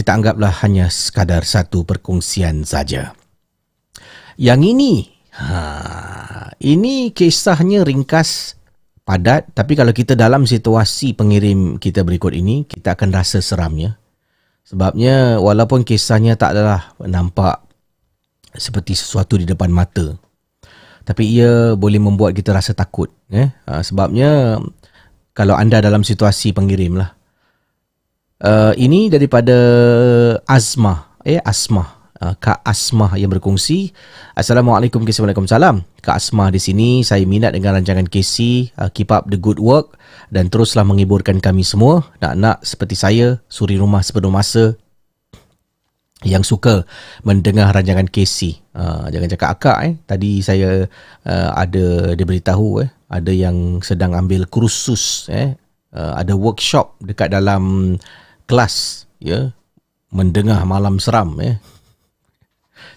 kita anggaplah hanya sekadar satu perkongsian saja. Yang ini, ha, ini kisahnya ringkas padat tapi kalau kita dalam situasi pengirim kita berikut ini, kita akan rasa seramnya. Sebabnya walaupun kisahnya tak adalah nampak seperti sesuatu di depan mata. Tapi ia boleh membuat kita rasa takut. Eh? Ha, sebabnya kalau anda dalam situasi pengirim lah. Uh, ini daripada Azmah. Eh, Asmah. Uh, Kak Asmah yang berkongsi. Assalamualaikum Waalaikumsalam. Kak Asmah di sini. Saya minat dengan rancangan KC. Uh, keep up the good work dan teruslah menghiburkan kami semua nak-nak seperti saya suri rumah sepenuh masa yang suka mendengar rancangan KC. Uh, jangan cakap akak eh. Tadi saya uh, ada dia beritahu eh ada yang sedang ambil kursus eh uh, ada workshop dekat dalam kelas ya mendengar malam seram eh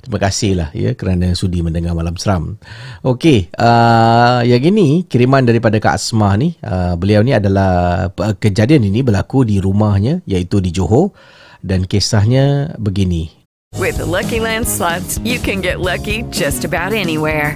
Terima kasihlah ya kerana sudi mendengar malam seram. Okey, uh, yang ini kiriman daripada Kak Asmah ni. Uh, beliau ni adalah kejadian ini berlaku di rumahnya iaitu di Johor dan kisahnya begini. With the Lucky Land slots, you can get lucky just about anywhere.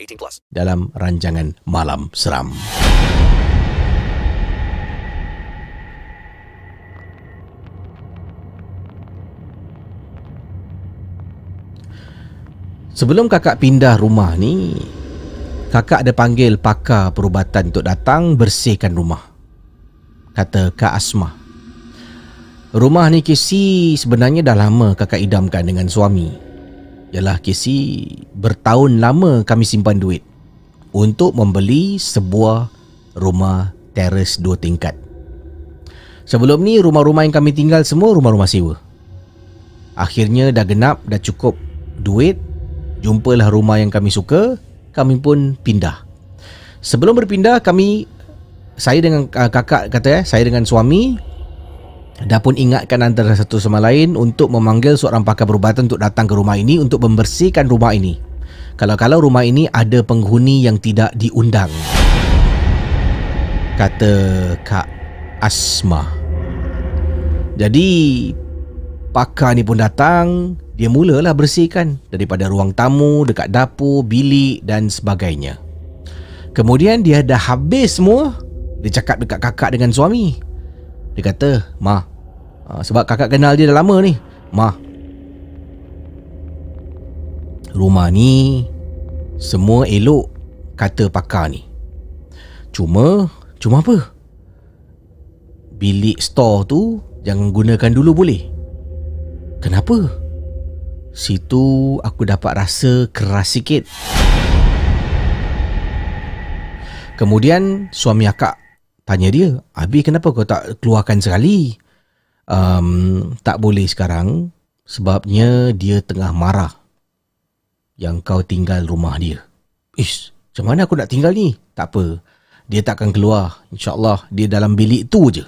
18 plus. Dalam rancangan Malam Seram. Sebelum kakak pindah rumah ni, kakak ada panggil pakar perubatan untuk datang bersihkan rumah kata Kak Asma. Rumah ni Kisi sebenarnya dah lama kakak idamkan dengan suami. Yalah Kisi bertahun lama kami simpan duit untuk membeli sebuah rumah teres dua tingkat. Sebelum ni rumah-rumah yang kami tinggal semua rumah-rumah sewa. Akhirnya dah genap, dah cukup duit, jumpalah rumah yang kami suka, kami pun pindah. Sebelum berpindah kami saya dengan uh, kakak kata eh saya dengan suami Dah pun ingatkan antara satu sama lain untuk memanggil seorang pakar perubatan untuk datang ke rumah ini untuk membersihkan rumah ini. Kalau-kalau rumah ini ada penghuni yang tidak diundang. Kata Kak Asma. Jadi pakar ni pun datang, dia mulalah bersihkan daripada ruang tamu, dekat dapur, bilik dan sebagainya. Kemudian dia dah habis semua, dia cakap dekat kakak dengan suami. Dia kata, "Ma, ha, sebab kakak kenal dia dah lama ni. Ma, rumah ni semua elok kata pakar ni. Cuma, cuma apa? Bilik store tu jangan gunakan dulu boleh? Kenapa? Situ aku dapat rasa keras sikit. Kemudian suami akak tanya dia, Abi kenapa kau tak keluarkan sekali? Um, tak boleh sekarang sebabnya dia tengah marah yang kau tinggal rumah dia. Ish, macam mana aku nak tinggal ni? Tak apa, dia takkan keluar. InsyaAllah dia dalam bilik tu je.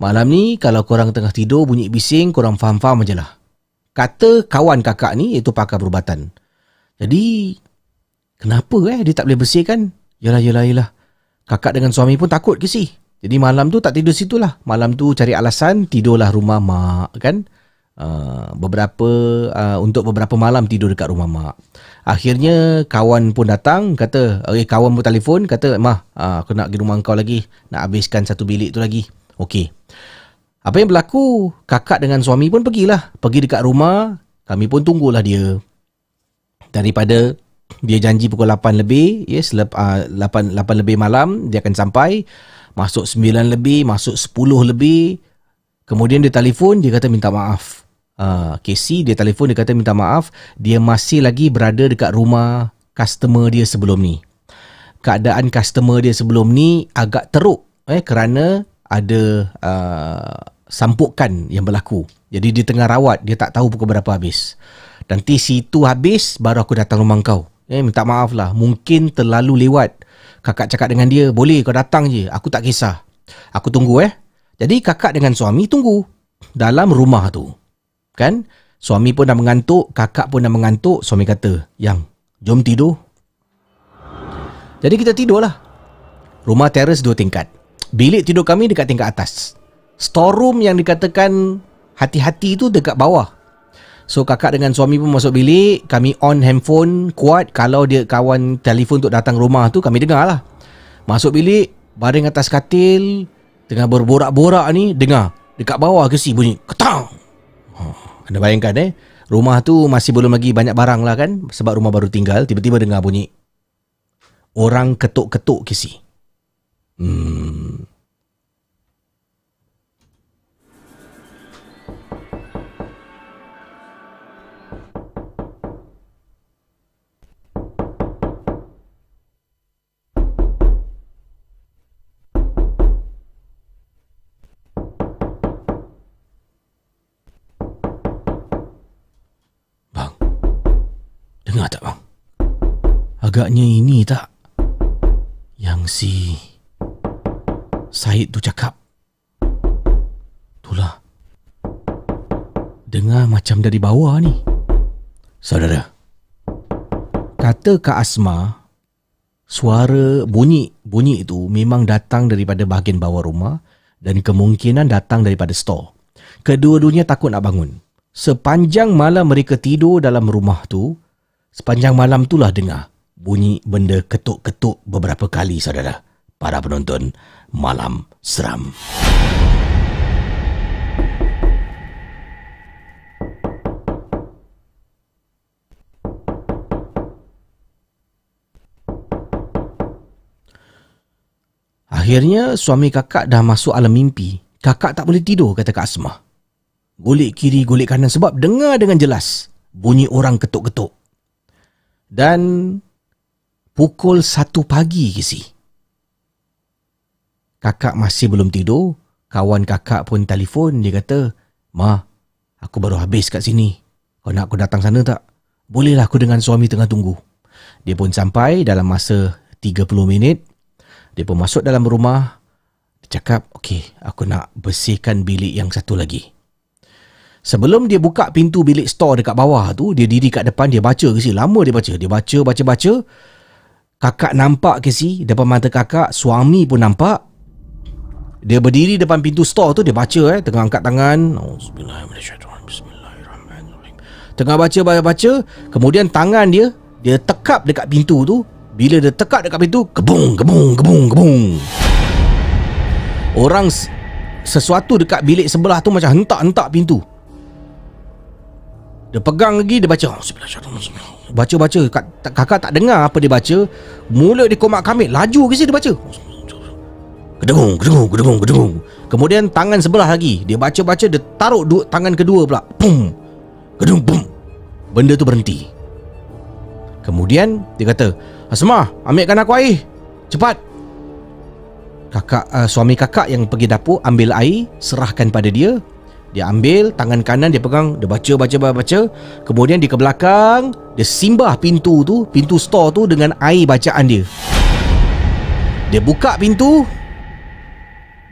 Malam ni kalau korang tengah tidur bunyi bising, korang faham-faham je lah. Kata kawan kakak ni iaitu pakar perubatan. Jadi, kenapa eh dia tak boleh bersihkan? Yalah, yalah, yalah. Kakak dengan suami pun takut ke sih? Jadi malam tu tak tidur situ lah. Malam tu cari alasan tidurlah rumah mak kan. Uh, beberapa uh, untuk beberapa malam tidur dekat rumah mak. Akhirnya kawan pun datang kata, okay, kawan pun telefon kata, "Mah, uh, aku nak pergi rumah kau lagi, nak habiskan satu bilik tu lagi." Okey. Apa yang berlaku? Kakak dengan suami pun pergilah. Pergi dekat rumah, kami pun tunggulah dia. Daripada dia janji pukul 8 lebih ya selep, uh, 8 8 lebih malam dia akan sampai masuk 9 lebih masuk 10 lebih. Kemudian dia telefon dia kata minta maaf. Uh, Casey dia telefon dia kata minta maaf. Dia masih lagi berada dekat rumah customer dia sebelum ni. Keadaan customer dia sebelum ni agak teruk eh kerana ada uh, sampukan yang berlaku. Jadi dia tengah rawat dia tak tahu pukul berapa habis. Nanti situ habis baru aku datang rumah kau. Eh, minta maaf lah. Mungkin terlalu lewat. Kakak cakap dengan dia, boleh kau datang je. Aku tak kisah. Aku tunggu eh. Jadi kakak dengan suami tunggu. Dalam rumah tu. Kan? Suami pun dah mengantuk. Kakak pun dah mengantuk. Suami kata, Yang, jom tidur. Jadi kita tidur lah. Rumah teres dua tingkat. Bilik tidur kami dekat tingkat atas. Storeroom yang dikatakan hati-hati tu dekat bawah. So kakak dengan suami pun masuk bilik Kami on handphone kuat. Kalau dia kawan telefon untuk datang rumah tu Kami dengar lah. Masuk bilik Baring atas katil Tengah berborak-borak ni Dengar. Dekat bawah ke si bunyi Ketang. Oh, Anda bayangkan eh. Rumah tu masih belum lagi banyak barang lah kan Sebab rumah baru tinggal Tiba-tiba dengar bunyi. Orang ketuk-ketuk ke si Hmm Agaknya ini tak? Yang si Syed tu cakap. Itulah. Dengar macam dari bawah ni. Saudara Kata Kak Asma Suara bunyi Bunyi itu memang datang daripada bahagian bawah rumah Dan kemungkinan datang daripada store. Kedua-duanya takut nak bangun. Sepanjang malam mereka tidur dalam rumah tu Sepanjang malam itulah dengar bunyi benda ketuk-ketuk beberapa kali saudara. Para penonton Malam Seram. Akhirnya suami kakak dah masuk alam mimpi. Kakak tak boleh tidur kata Kak Asma. Golek kiri, golek kanan sebab dengar dengan jelas bunyi orang ketuk-ketuk. Dan pukul satu pagi ke si. Kakak masih belum tidur. Kawan kakak pun telefon. Dia kata, Ma, aku baru habis kat sini. Kau nak aku datang sana tak? Bolehlah aku dengan suami tengah tunggu. Dia pun sampai dalam masa 30 minit. Dia pun masuk dalam rumah. Dia cakap, okey, aku nak bersihkan bilik yang satu lagi. Sebelum dia buka pintu bilik store dekat bawah tu, dia diri kat depan, dia baca ke si. Lama dia baca. Dia baca, baca, baca. Kakak nampak ke si. Depan mata kakak, suami pun nampak. Dia berdiri depan pintu store tu, dia baca eh. Tengah angkat tangan. Bismillahirrahmanirrahim. Bismillahirrahmanirrahim. Tengah baca, baca, baca. Kemudian tangan dia, dia tekap dekat pintu tu. Bila dia tekap dekat pintu, kebung, kebung, kebung, kebung. Orang sesuatu dekat bilik sebelah tu macam hentak-hentak pintu. Dia pegang lagi, dia baca. Baca-baca. Kak- Kakak tak dengar apa dia baca. Mulut dia komak kamit. Laju ke dia baca. Kedengung, kedengung, kedengung, kedengung. Kemudian tangan sebelah lagi. Dia baca-baca, dia taruh dua, tangan kedua pula. Pum. Kedung, pum. Benda tu berhenti. Kemudian dia kata, Asma, ambilkan aku air. Cepat. Kakak uh, suami kakak yang pergi dapur ambil air, serahkan pada dia. Dia ambil tangan kanan dia pegang, dia baca baca baca baca. Kemudian dia ke belakang, dia simbah pintu tu, pintu store tu dengan air bacaan dia. Dia buka pintu.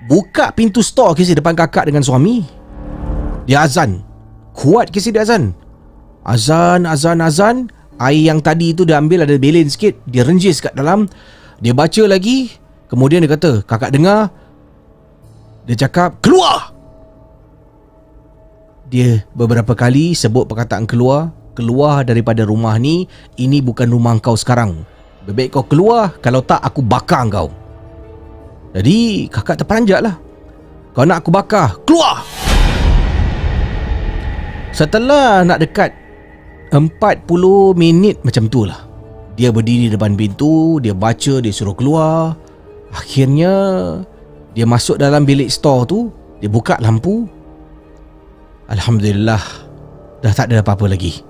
Buka pintu store kisah depan kakak dengan suami. Dia azan. Kuat kisah dia azan. Azan, azan, azan. Air yang tadi tu dia ambil ada belen sikit. Dia renjis kat dalam. Dia baca lagi. Kemudian dia kata, kakak dengar. Dia cakap, keluar! Dia beberapa kali sebut perkataan keluar. Keluar daripada rumah ni. Ini bukan rumah kau sekarang. Baik kau keluar. Kalau tak, aku bakar kau. Jadi, kakak terperanjat lah. Kau nak aku bakar? Keluar! Setelah nak dekat 40 minit macam tu lah. Dia berdiri depan pintu, dia baca, dia suruh keluar. Akhirnya dia masuk dalam bilik store tu, dia buka lampu. Alhamdulillah, dah tak ada apa-apa lagi.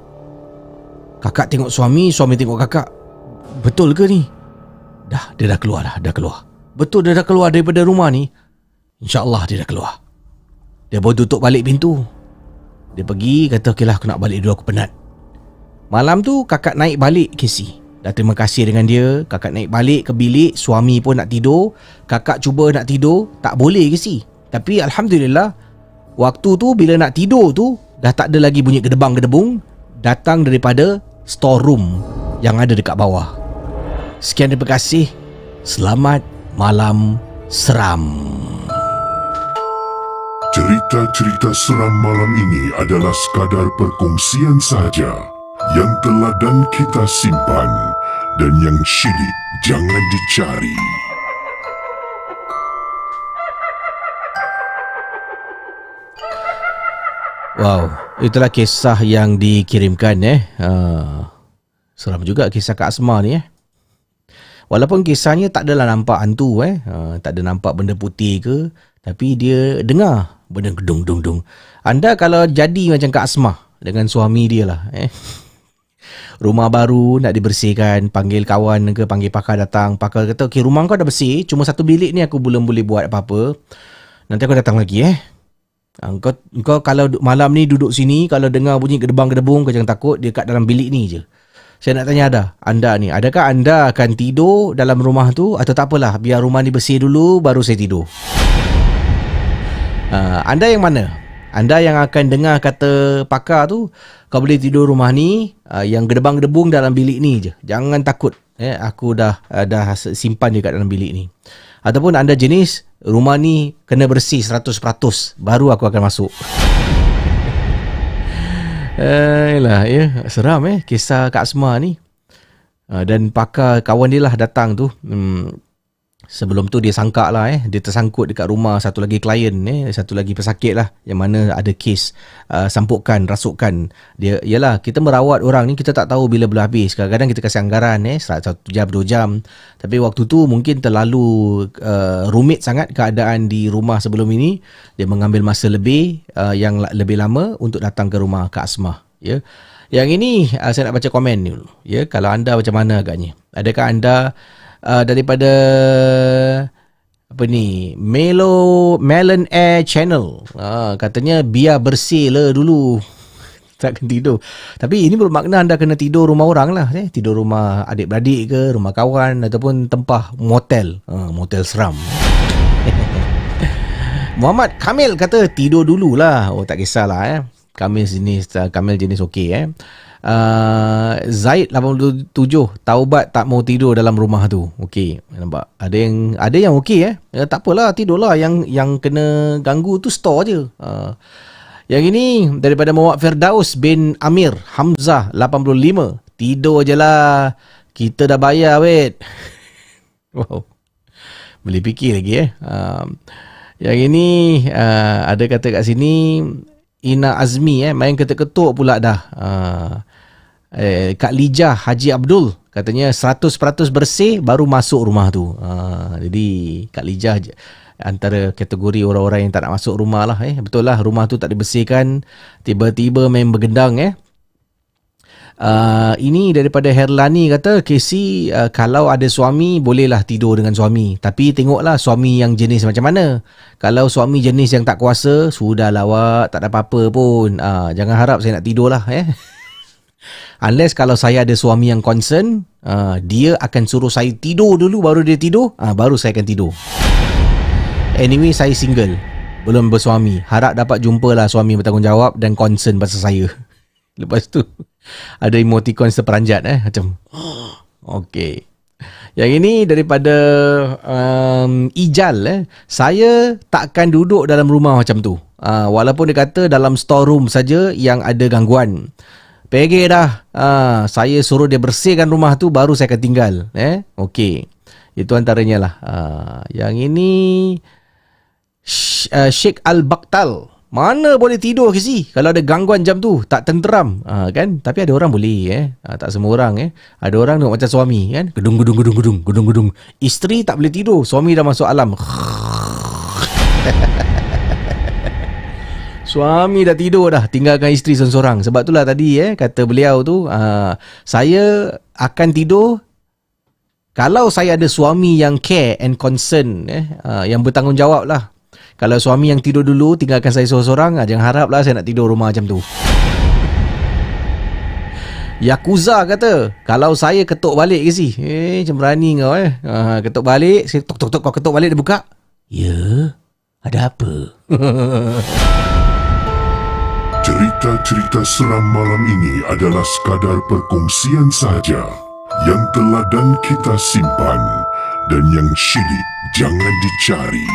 Kakak tengok suami, suami tengok kakak. Betul ke ni? Dah, dia dah keluar dah, dah keluar. Betul dia dah keluar daripada rumah ni? InsyaAllah dia dah keluar. Dia baru tutup balik pintu. Dia pergi, kata okey lah aku nak balik dulu, aku penat. Malam tu kakak naik balik Casey. Dah terima kasih dengan dia Kakak naik balik ke bilik Suami pun nak tidur Kakak cuba nak tidur Tak boleh si Tapi Alhamdulillah Waktu tu bila nak tidur tu Dah tak ada lagi bunyi gedebang-gedebung Datang daripada storeroom Yang ada dekat bawah. Sekian terima kasih. Selamat malam seram. Cerita-cerita seram malam ini adalah sekadar perkongsian sahaja yang telah dan kita simpan dan yang syilid jangan dicari. Wow, itulah kisah yang dikirimkan eh. Uh, seram juga kisah Kak Asma ni eh. Walaupun kisahnya tak adalah nampak hantu eh. Uh, tak ada nampak benda putih ke. Tapi dia dengar benda gedung dung dung. Anda kalau jadi macam Kak Asma dengan suami dia lah eh. Rumah baru nak dibersihkan, panggil kawan ke, panggil pakar datang. Pakar kata, okay rumah kau dah bersih, cuma satu bilik ni aku belum boleh buat apa-apa. Nanti aku datang lagi eh. Ah, Kau, kau kalau malam ni duduk sini Kalau dengar bunyi gedebang-gedebung Kau jangan takut Dia kat dalam bilik ni je. Saya nak tanya ada Anda ni Adakah anda akan tidur Dalam rumah tu Atau tak apalah Biar rumah ni bersih dulu Baru saya tidur? Uh, Anda yang mana? Anda yang akan dengar kata pakar tu Kau boleh tidur rumah ni uh, Yang gedebang-gedebung dalam bilik ni je. Jangan takut eh, Aku dah uh, dah simpan je kat dalam bilik ni Ataupun anda jenis Rumah ni kena bersih 100% Baru aku akan masuk *laughs* Eh lah ya seram eh kisah Kak Asma ni. Uh, dan pakar kawan dia lah datang tu. Hmm, sebelum tu dia sangka lah eh. Dia tersangkut dekat rumah satu lagi klien eh. Satu lagi pesakit lah yang mana ada kes uh, sampukan rasukan dia ialah kita merawat orang ni kita tak tahu bila boleh habis. Kadang-kadang kita kasih anggaran eh satu jam dua jam. Tapi waktu tu mungkin terlalu uh, rumit sangat keadaan di rumah sebelum ini. Dia mengambil masa lebih uh, yang lebih lama untuk datang ke rumah Kak Asmah ya. Yang ini uh, saya nak baca komen ni dulu ya. Kalau anda macam mana agaknya? Adakah anda uh, daripada apa ni Melo Melon Air Channel uh, katanya biar bersih lah dulu *laughs* tak kena tidur tapi ini bermakna anda kena tidur rumah orang lah eh? tidur rumah adik-beradik ke rumah kawan ataupun tempah motel uh, motel seram *laughs* Muhammad Kamil kata tidur dululah. Oh tak kisahlah eh. Kamil jenis Kamil jenis okey eh. Uh, Zaid 87 taubat tak mau tidur dalam rumah tu. Okey, nampak. Ada yang ada yang okey eh. Ya, tak apalah tidurlah yang yang kena ganggu tu store je. Uh, yang ini daripada Muhammad Firdaus bin Amir Hamzah 85. Tidur je lah. Kita dah bayar wait. *laughs* wow. Boleh fikir lagi eh. Uh, yang ini uh, ada kata kat sini Ina Azmi eh main ketuk-ketuk pula dah. Uh, eh, Kak Lijah Haji Abdul katanya 100% bersih baru masuk rumah tu. Uh, jadi Kak Lijah antara kategori orang-orang yang tak nak masuk rumah lah eh. Betul lah rumah tu tak dibersihkan tiba-tiba main bergendang eh. Uh, ini daripada Herlani kata Casey uh, kalau ada suami bolehlah tidur dengan suami tapi tengoklah suami yang jenis macam mana kalau suami jenis yang tak kuasa sudahlah awak tak ada apa-apa pun uh, jangan harap saya nak tidur lah eh *laughs* unless kalau saya ada suami yang concern uh, dia akan suruh saya tidur dulu baru dia tidur uh, baru saya akan tidur. Anyway saya single belum bersuami. Harap dapat jumpalah suami bertanggungjawab dan concern pasal saya. *laughs* Lepas tu ada emoticon seperanjat eh macam *gasps* okey. Yang ini daripada um, Ijal eh. Saya takkan duduk dalam rumah macam tu. Uh, walaupun dia kata dalam storeroom saja yang ada gangguan Pegi dah. Uh, saya suruh dia bersihkan rumah tu baru saya akan tinggal. Eh? Okey. Itu antaranya lah. Uh, yang ini uh, Sheikh Al-Baktal mana boleh tidur ke si kalau ada gangguan jam tu tak tenteram. Ha, kan? Tapi ada orang boleh eh? Ha, tak semua orang eh? Ada orang tengok macam suami kan? Gedung gedung gedung gedung gedung gedung. Isteri tak boleh tidur. Suami dah masuk alam *laughs* suami dah tidur dah tinggalkan isteri seorang-seorang sebab itulah tadi eh kata beliau tu ha, saya akan tidur kalau saya ada suami yang care and concern eh ha, yang bertanggungjawab lah kalau suami yang tidur dulu tinggalkan saya seorang-seorang, ah, jangan haraplah saya nak tidur rumah macam tu. Yakuza kata, kalau saya ketuk balik ke si? Eh, macam berani kau eh. Ha, ketuk balik, saya tok tok tok kau ketuk balik dia buka. Ya, ada apa? *laughs* Cerita-cerita seram malam ini adalah sekadar perkongsian sahaja yang telah dan kita simpan dan yang syilid jangan dicari.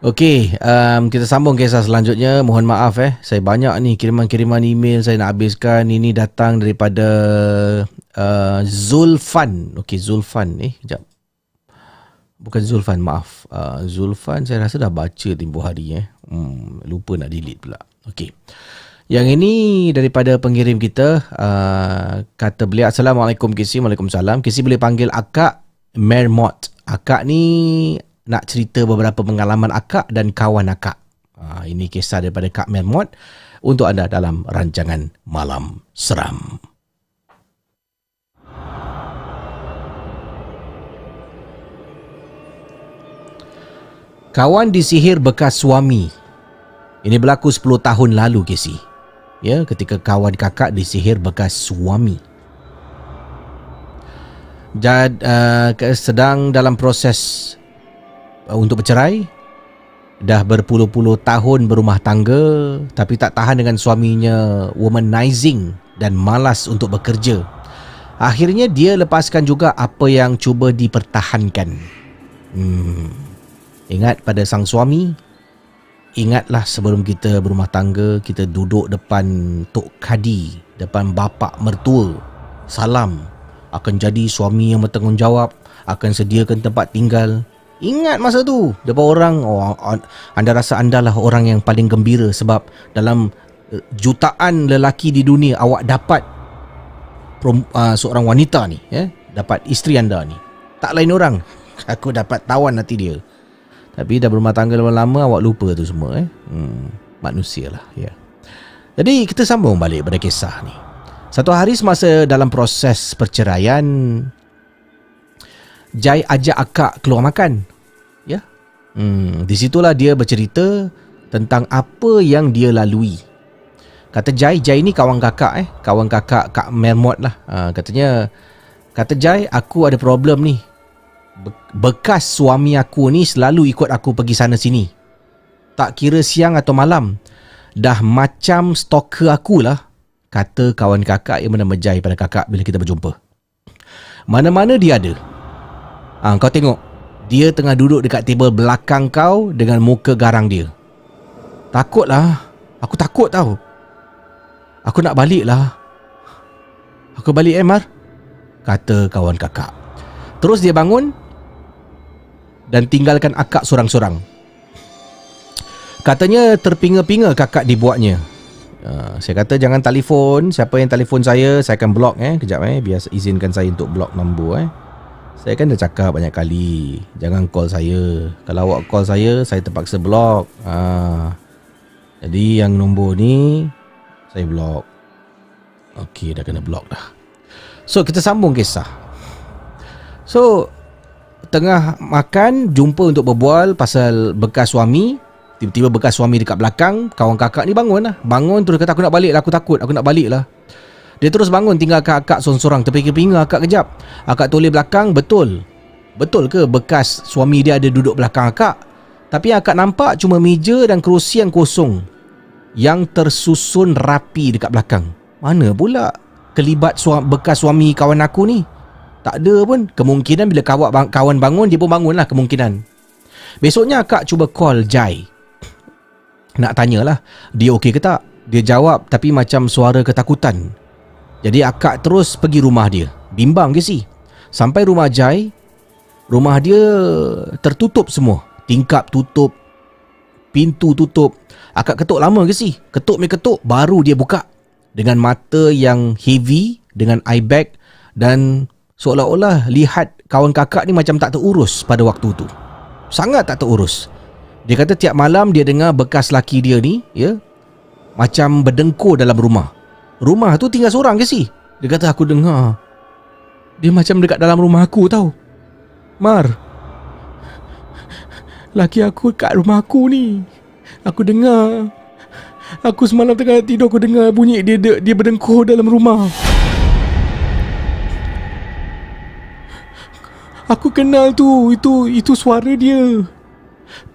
Okey, um, kita sambung kisah selanjutnya. Mohon maaf eh, saya banyak ni kiriman-kiriman email saya nak habiskan. Ini datang daripada uh, Zulfan. Okey, Zulfan ni. Eh, kejap. Bukan Zulfan, maaf. Uh, Zulfan saya rasa dah baca tempoh hari eh. Hmm, lupa nak delete pula. Okey. Yang ini daripada pengirim kita uh, kata beliau Assalamualaikum Kisi Waalaikumsalam Kisi boleh panggil akak Mermot Akak ni nak cerita beberapa pengalaman akak dan kawan akak. Ha, ini kisah daripada Kak Mermot untuk anda dalam rancangan Malam Seram. Kawan disihir bekas suami. Ini berlaku 10 tahun lalu, Casey. Ya, ketika kawan kakak disihir bekas suami. Jad, uh, sedang dalam proses Uh, untuk bercerai dah berpuluh-puluh tahun berumah tangga tapi tak tahan dengan suaminya womanizing dan malas untuk bekerja akhirnya dia lepaskan juga apa yang cuba dipertahankan hmm. Ingat pada sang suami? Ingatlah sebelum kita berumah tangga kita duduk depan tok kadi depan bapa mertua. Salam akan jadi suami yang bertanggungjawab akan sediakan tempat tinggal. Ingat masa tu Depan orang oh, Anda rasa anda lah orang yang paling gembira Sebab dalam uh, jutaan lelaki di dunia Awak dapat uh, seorang wanita ni eh? Dapat isteri anda ni. Tak lain orang. *laughs* Aku dapat tawan hati dia Tapi dah berumah tangga lama-lama Awak lupa tu semua eh? hmm, Manusia lah ya. Jadi kita sambung balik pada kisah ni Satu hari semasa dalam proses perceraian Jai ajak akak keluar makan Hmm, di situlah dia bercerita tentang apa yang dia lalui. Kata Jai, Jai ni kawan kakak eh. Kawan kakak Kak Mermot lah. Ha, katanya, kata Jai, aku ada problem ni. Be- bekas suami aku ni selalu ikut aku pergi sana sini. Tak kira siang atau malam. Dah macam stalker aku lah. Kata kawan kakak yang bernama Jai pada kakak bila kita berjumpa. Mana-mana dia ada. Ha, kau tengok. Dia tengah duduk dekat tebel belakang kau dengan muka garang dia. Takutlah. Aku takut tau. Aku nak balik lah. Aku balik eh Mar? Kata kawan kakak. Terus dia bangun dan tinggalkan akak sorang-sorang. Katanya terpinga-pinga kakak dibuatnya. Uh, saya kata jangan telefon. Siapa yang telefon saya, saya akan block eh. Kejap eh. Biar izinkan saya untuk block nombor eh. Saya kan dah cakap banyak kali. Jangan call saya. Kalau awak call saya, saya terpaksa block. Ah. Jadi yang nombor ni saya block. Okey, dah kena block dah. So, kita sambung kisah. So, tengah makan, jumpa untuk berbual pasal bekas suami. Tiba-tiba bekas suami dekat belakang, kawan kakak ni bangun lah. Bangun terus kata, aku nak balik lah, aku takut, aku nak balik lah. Dia terus bangun tinggalkan akak sorang-sorang. Terpinga-pinga akak kejap. Akak toleh belakang, betul. Betul ke bekas suami dia ada duduk belakang akak? Tapi yang akak nampak cuma meja dan kerusi yang kosong yang tersusun rapi dekat belakang. Mana pula kelibat suami, bekas suami kawan aku ni? Tak ada pun. Kemungkinan bila kawan, kawan bangun, dia pun bangun lah kemungkinan. Besoknya akak cuba call Jai. Nak tanyalah, dia okey ke tak? Dia jawab tapi macam suara ketakutan. Jadi akak terus pergi rumah dia. Bimbang ke si? Sampai rumah Jai, rumah dia tertutup semua. Tingkap tutup, pintu tutup. Akak ketuk lama ke si? Ketuk me ketuk baru dia buka dengan mata yang heavy dengan eye bag dan seolah-olah lihat kawan kakak ni macam tak terurus pada waktu tu. Sangat tak terurus. Dia kata tiap malam dia dengar bekas laki dia ni, ya, macam berdengkur dalam rumah. Rumah tu tinggal seorang ke si? Dia kata aku dengar. Dia macam dekat dalam rumah aku tau. Mar. Laki aku kat rumah aku ni. Aku dengar Aku semalam tengah tidur Aku dengar bunyi dia dia, berdengkur dalam rumah Aku kenal tu Itu itu suara dia.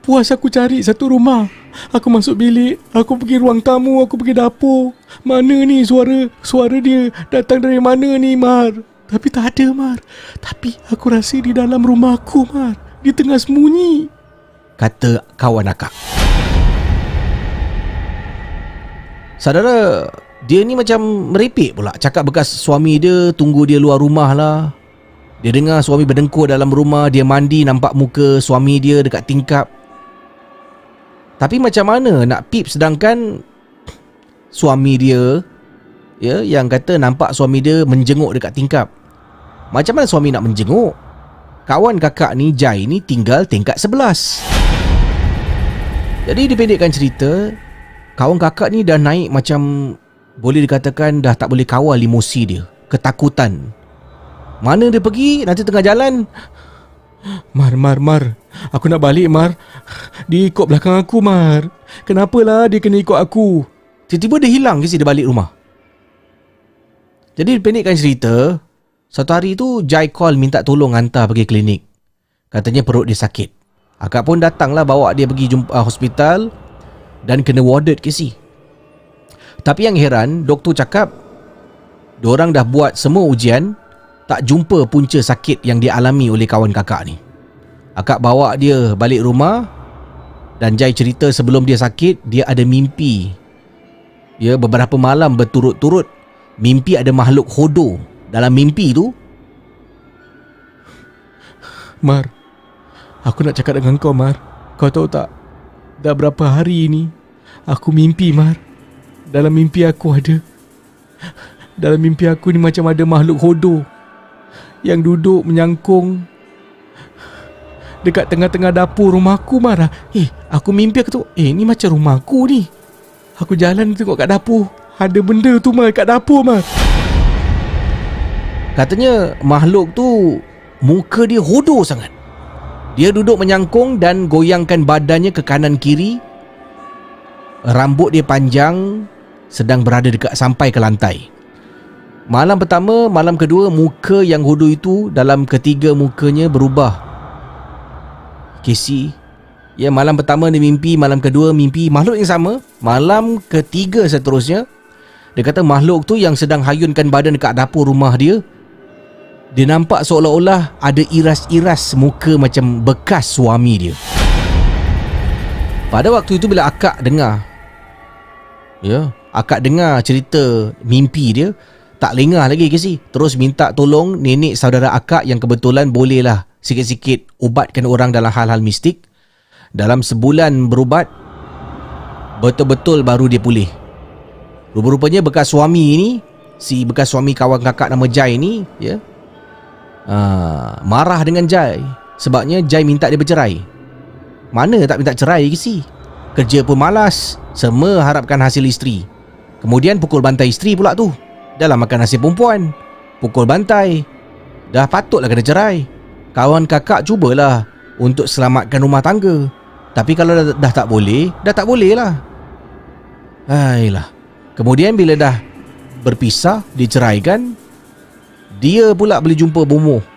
Puas aku cari satu rumah. Aku masuk bilik Aku pergi ruang tamu Aku pergi dapur. Mana ni suara Suara dia Datang dari mana ni Mar? Tapi tak ada Mar. Tapi aku rasa di dalam rumah aku Mar. Dia tengah sembunyi. Kata kawan akak. Saudara, dia ni macam merepek pula. Cakap bekas suami dia tunggu dia luar rumah lah. Dia dengar suami berdengkur dalam rumah, dia mandi nampak muka suami dia dekat tingkap. Tapi macam mana nak pip sedangkan suami dia ya yang kata nampak suami dia menjenguk dekat tingkap. Macam mana suami nak menjenguk? Kawan kakak ni Jai ni tinggal tingkat 11. Jadi dipendekkan cerita, Kawan kakak ni dah naik macam boleh dikatakan dah tak boleh kawal emosi dia. Ketakutan. Mana dia pergi nanti tengah jalan. Mar, Mar, Mar. Aku nak balik, Mar. Dia ikut belakang aku, Mar. Kenapalah dia kena ikut aku? Tiba-tiba dia hilang ke si dia balik rumah. Jadi pendekkan cerita, satu hari tu Jai call minta tolong hantar pergi klinik. Katanya perut dia sakit. Akak pun datanglah bawa dia pergi jumpa uh, hospital dan kena warded ke si. Tapi yang heran, doktor cakap diorang dah buat semua ujian tak jumpa punca sakit yang dialami oleh kawan kakak ni. Akak bawa dia balik rumah dan Jai cerita sebelum dia sakit, dia ada mimpi. Ya, beberapa malam berturut-turut mimpi ada makhluk hodo dalam mimpi tu. Mar, aku nak cakap dengan kau Mar. Kau tahu tak, dah berapa hari ni Aku mimpi Mar Dalam mimpi aku ada Dalam mimpi aku ni macam ada makhluk hodo Yang duduk menyangkung Dekat tengah-tengah dapur rumahku Mar Eh aku mimpi aku tu Eh ni macam rumahku ni. Aku jalan tengok kat dapur. Ada benda tu Mar kat dapur Mar. Katanya makhluk tu Muka dia hodo sangat. Dia duduk menyangkung dan goyangkan badannya ke kanan kiri. Rambut dia panjang sedang berada dekat sampai ke lantai. Malam pertama, malam kedua muka yang hodoh itu dalam ketiga mukanya berubah. Casey, ya malam pertama dia mimpi, malam kedua mimpi makhluk yang sama, malam ketiga seterusnya dia kata makhluk tu yang sedang hayunkan badan dekat dapur rumah dia dia nampak seolah-olah ada iras-iras muka macam bekas suami dia. Pada waktu itu bila akak dengar Ya, akak dengar cerita mimpi dia Tak lengah lagi ke si Terus minta tolong nenek saudara akak yang kebetulan bolehlah Sikit-sikit ubatkan orang dalam hal-hal mistik. Dalam sebulan berubat Betul-betul baru dia pulih. Rupa-rupanya bekas suami ni Si bekas suami kawan kakak nama Jai ni Ya uh, Marah dengan Jai. Sebabnya Jai minta dia bercerai. Mana tak minta cerai ke si Kerja pun malas. Semua harapkan hasil isteri. Kemudian pukul bantai isteri pula tu Dalam makan hasil perempuan. Pukul bantai. Dah patutlah kena cerai. Kawan kakak cubalah Untuk selamatkan rumah tangga. Tapi kalau dah, dah tak boleh Dah tak boleh lah Ayolah Kemudian bila dah Berpisah Diceraikan Dia pula boleh jumpa bomoh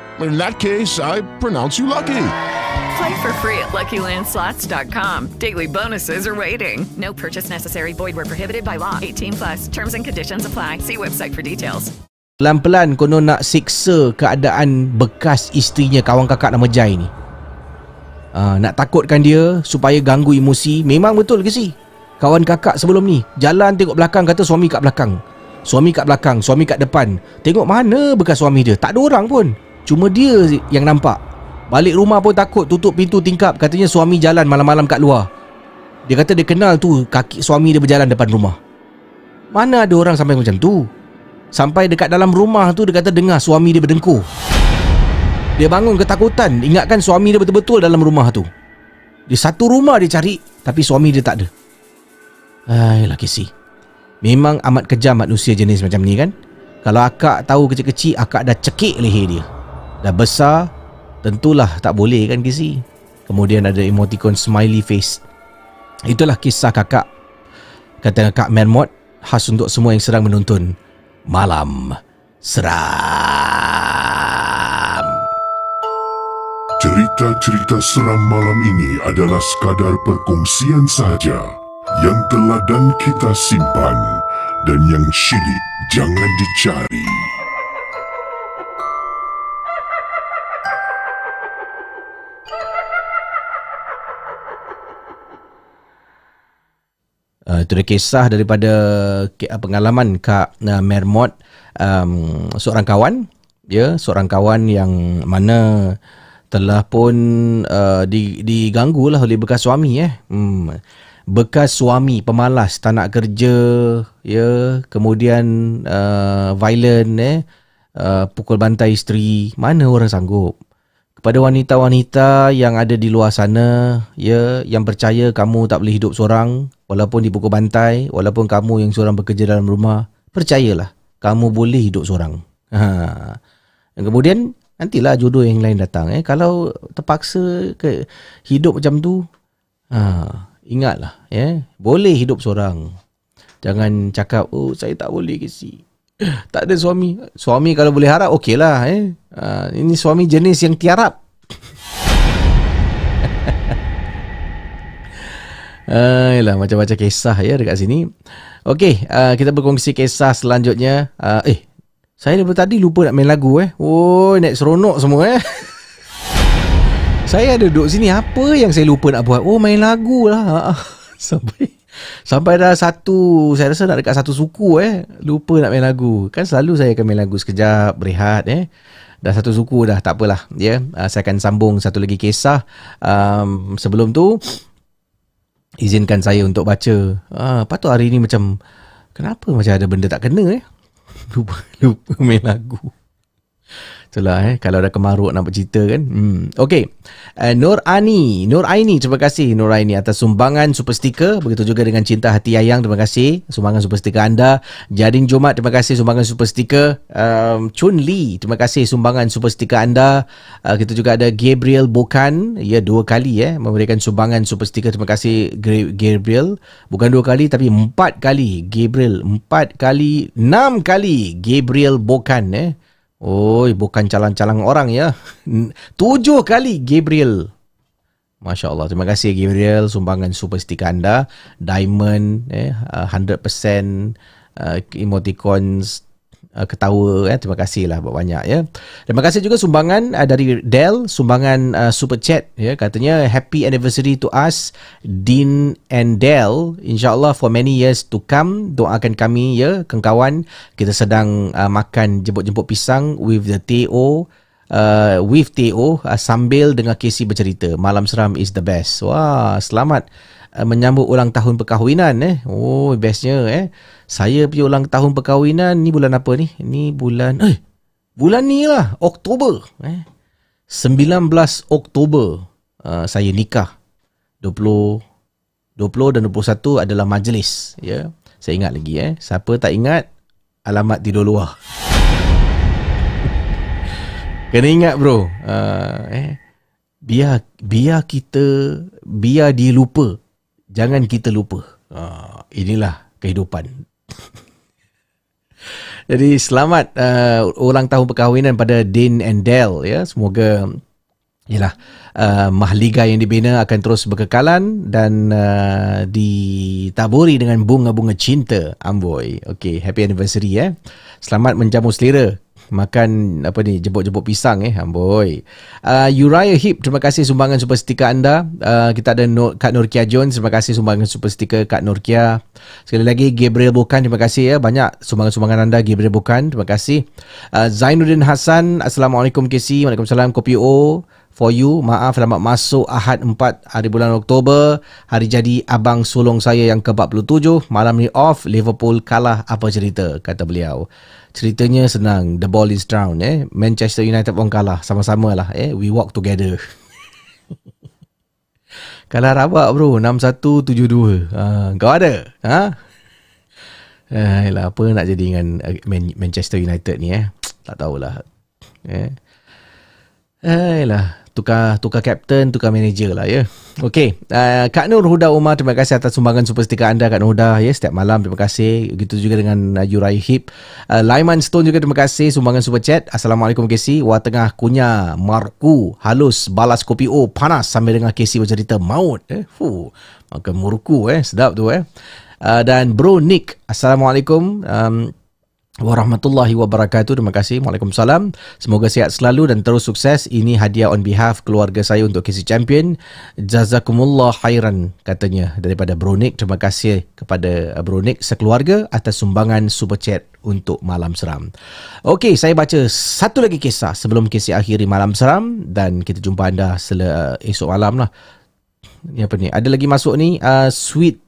In that case, I pronounce you lucky. Play for free at LuckyLandSlots.com. Daily bonuses are waiting. No purchase necessary. Void were prohibited by law. 18 plus. Terms and conditions apply. See website for details. Pelan-pelan konon nak siksa keadaan bekas isterinya kawan kakak nama Jai ni. Uh, nak takutkan dia supaya ganggu emosi. Memang betul ke si? Kawan kakak sebelum ni jalan tengok belakang kata suami kat belakang. Suami kat belakang, suami kat depan. Tengok mana bekas suami dia. Tak ada orang pun. Cuma dia yang nampak. Balik rumah pun takut tutup pintu tingkap katanya suami jalan malam-malam kat luar. Dia kata dia kenal tu kaki suami dia berjalan depan rumah. Mana ada orang sampai macam tu? Sampai dekat dalam rumah tu dia kata dengar suami dia berdengkur. Dia bangun ketakutan ingatkan suami dia betul-betul dalam rumah tu. Di satu rumah dia cari tapi suami dia tak ada. Laki si. Memang amat kejam manusia jenis macam ni kan? Kalau akak tahu kecil-kecil akak dah cekik leher dia. Dah besar Tentulah tak boleh kan Kisi Kemudian ada emoticon smiley face. Itulah kisah kakak. Kata Kak Mermot Khas untuk semua yang sedang menonton Malam Seram. Cerita-cerita seram malam ini adalah sekadar perkongsian sahaja yang telah dan kita simpan dan yang syilid jangan dicari. Uh, itu dia kisah daripada uh, pengalaman Kak uh, Mermot um, seorang kawan. Ya seorang kawan yang mana telah pun uh, diganggu lah oleh bekas suami eh. Hmm. bekas suami pemalas tak nak kerja ya. Kemudian uh, violent eh. Uh, pukul bantai isteri. Mana orang sanggup? Kepada wanita-wanita yang ada di luar sana ya yang percaya kamu tak boleh hidup seorang Walaupun dipukul bantai, walaupun kamu yang seorang bekerja dalam rumah, percayalah, kamu boleh hidup seorang. Ha. Dan kemudian, nantilah jodoh yang lain datang. Eh. Kalau terpaksa ke hidup macam tu, ha. ingatlah, eh. boleh hidup seorang. Jangan cakap, oh saya tak boleh ke si. *clears throat* Tak ada suami. Suami kalau boleh harap, okeylah. Eh. Ha. Ini suami jenis yang tiarap. Uh, yalah, macam-macam kisah ya dekat sini. Okey, uh, kita berkongsi kisah selanjutnya. Uh, eh, saya daripada tadi lupa nak main lagu eh. Oh, naik seronok semua eh. *laughs* Saya ada duduk sini Apa yang saya lupa nak buat Oh main lagu lah *laughs* Sampai Sampai dah satu Saya rasa nak dekat satu suku eh Lupa nak main lagu Kan selalu saya akan main lagu sekejap Berehat eh Dah satu suku dah Tak apalah ya. Yeah. Uh, saya akan sambung satu lagi kisah um, Sebelum tu Izinkan saya untuk baca. Uh, Patut hari ni macam Kenapa macam ada benda tak kena eh? *laughs* Lupa, lupa main lagu Itulah eh. Kalau ada kemaruk nak bercerita kan. Hmm. Okay uh, Nur Ani Nur Aini Terima kasih. Nur Aini Atas sumbangan super sticker Begitu juga dengan Cinta Hati Ayang Terima kasih. Sumbangan super sticker anda. Jading Jumat Terima kasih. Sumbangan super sticker um, Chun Lee Terima kasih. Sumbangan super sticker anda. Uh, Kita juga ada Gabriel Bukan Ya dua kali eh Memberikan sumbangan super sticker Terima kasih Gabriel. Bukan dua kali Tapi empat kali. Gabriel Empat kali Enam kali. Gabriel Bukan eh Oi, bukan calang-calang orang ya. Tujuh kali Gabriel. Masya Allah. Terima kasih Gabriel. Sumbangan super sticker anda. Diamond. Eh, 100% uh, emoticons uh, ketawa eh. Terima kasih lah buat banyak ya. Terima kasih juga sumbangan uh, dari Dell sumbangan uh, super chat ya. Katanya happy anniversary to us Dean and Dell insyaallah for many years to come doakan kami ya kawan kita sedang uh, makan jemput-jemput pisang with the TO Uh, with Teo uh, sambil dengan Casey bercerita. Malam seram is the best. Wah selamat uh, menyambut ulang tahun perkahwinan eh oh bestnya eh saya punya ulang tahun perkahwinan ni bulan apa ni? Ni bulan eh bulan ni lah Oktober eh 19 Oktober uh, saya nikah 20 20 dan 21 adalah majlis ya. Saya ingat lagi eh. Siapa tak ingat alamat tidur luar. *laughs* Kena ingat bro. Uh, eh biar biar kita biar dia lupa. Jangan kita lupa. Uh, inilah kehidupan *laughs* jadi selamat uh, ulang tahun perkahwinan pada Dean and Dell ya. Semoga yalah uh, mahliga yang dibina akan terus berkekalan dan uh, ditaburi dengan bunga-bunga cinta amboi. Okey, happy anniversary ya. Selamat menjamu selera makan apa ni jemput-jemput pisang eh. Amboi. Uh, Uriah Hip terima kasih sumbangan super sticker anda. Uh, kita ada Nur, Kak Nurkia Jones terima kasih sumbangan super sticker Kak Nurkia sekali lagi Gabriel Bukan terima kasih ya. Banyak sumbangan-sumbangan anda Gabriel Bukan terima kasih. Uh, Zainuddin Hassan Assalamualaikum KC Waalaikumsalam Kopi O for you. Maaf selamat masuk Ahad 4 hari bulan Oktober. Hari jadi abang sulung saya yang ke-47 malam ni off Liverpool kalah apa cerita? Kata beliau ceritanya senang. The ball is down eh? Manchester United pun kalah. Sama-sama lah eh? We walk together. *laughs* Kalah rabak bro. 6-1-7-2 ha, kau ada? Ha? Eh, lah, apa nak jadi dengan eh, Manchester United ni eh? Tak tahulah. Eh? Eh lah tukar tukar captain, tukar manager lah ya. Okey, uh, Kak Nur Huda Umar terima kasih atas sumbangan super stiker anda Kak Nur Huda ya setiap malam terima kasih. Begitu juga dengan uh, Yurai Hip. Uh, Laiman Stone juga terima kasih sumbangan super chat. Assalamualaikum KC. Wah tengah kunyah marku halus balas kopi o panas sambil dengan KC bercerita maut eh. Fu. Makan murku eh sedap tu eh. Uh, dan Bro Nick, Assalamualaikum. Um, warahmatullahi wabarakatuh. Terima kasih. Waalaikumsalam. Semoga sihat selalu dan terus sukses. Ini hadiah on behalf keluarga saya untuk KC Champion. Jazakumullah khairan katanya daripada Bronik. Terima kasih kepada Bronik sekeluarga atas sumbangan super chat untuk malam seram. Okey, saya baca satu lagi kisah sebelum KC akhiri malam seram dan kita jumpa anda sel- esok malam lah. Ni apa ni? Ada lagi masuk ni uh, sweet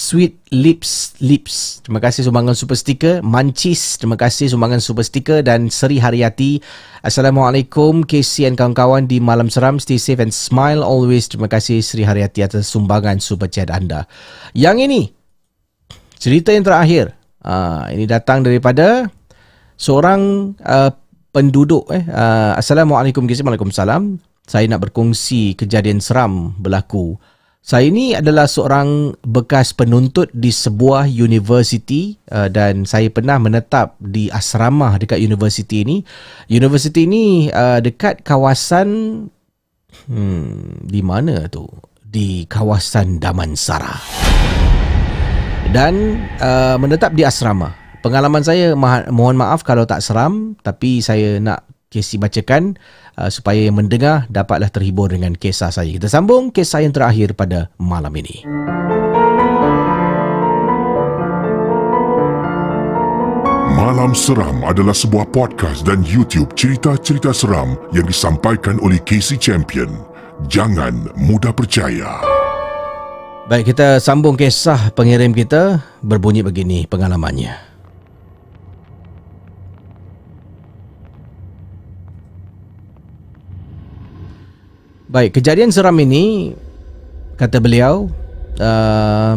Sweet Lips Lips. Terima kasih sumbangan super sticker. Mancis. Terima kasih sumbangan super sticker. Dan Seri Haryati. Assalamualaikum. KC dan kawan-kawan di Malam Seram. Stay safe and smile always. Terima kasih Seri Haryati atas sumbangan super chat anda. Yang ini. Cerita yang terakhir. Uh, ini datang daripada seorang uh, penduduk. Eh. Uh, Assalamualaikum KC. Waalaikumsalam. Saya nak berkongsi kejadian seram berlaku. Saya ini adalah seorang bekas penuntut di sebuah universiti uh, dan saya pernah menetap di asrama dekat universiti ini. Universiti ini uh, dekat kawasan hmm, di mana tu? Di kawasan Damansara. Dan uh, menetap di asrama. Pengalaman saya ma- mohon maaf kalau tak seram tapi saya nak Casey bacakan uh, supaya yang mendengar dapatlah terhibur dengan kisah saya. Kita sambung kisah yang terakhir pada malam ini. Malam Seram adalah sebuah podcast dan YouTube cerita-cerita seram yang disampaikan oleh Casey Champion. Jangan mudah percaya. Baik, kita sambung kisah pengirim kita berbunyi begini pengalamannya. Baik, kejadian seram ini kata beliau uh,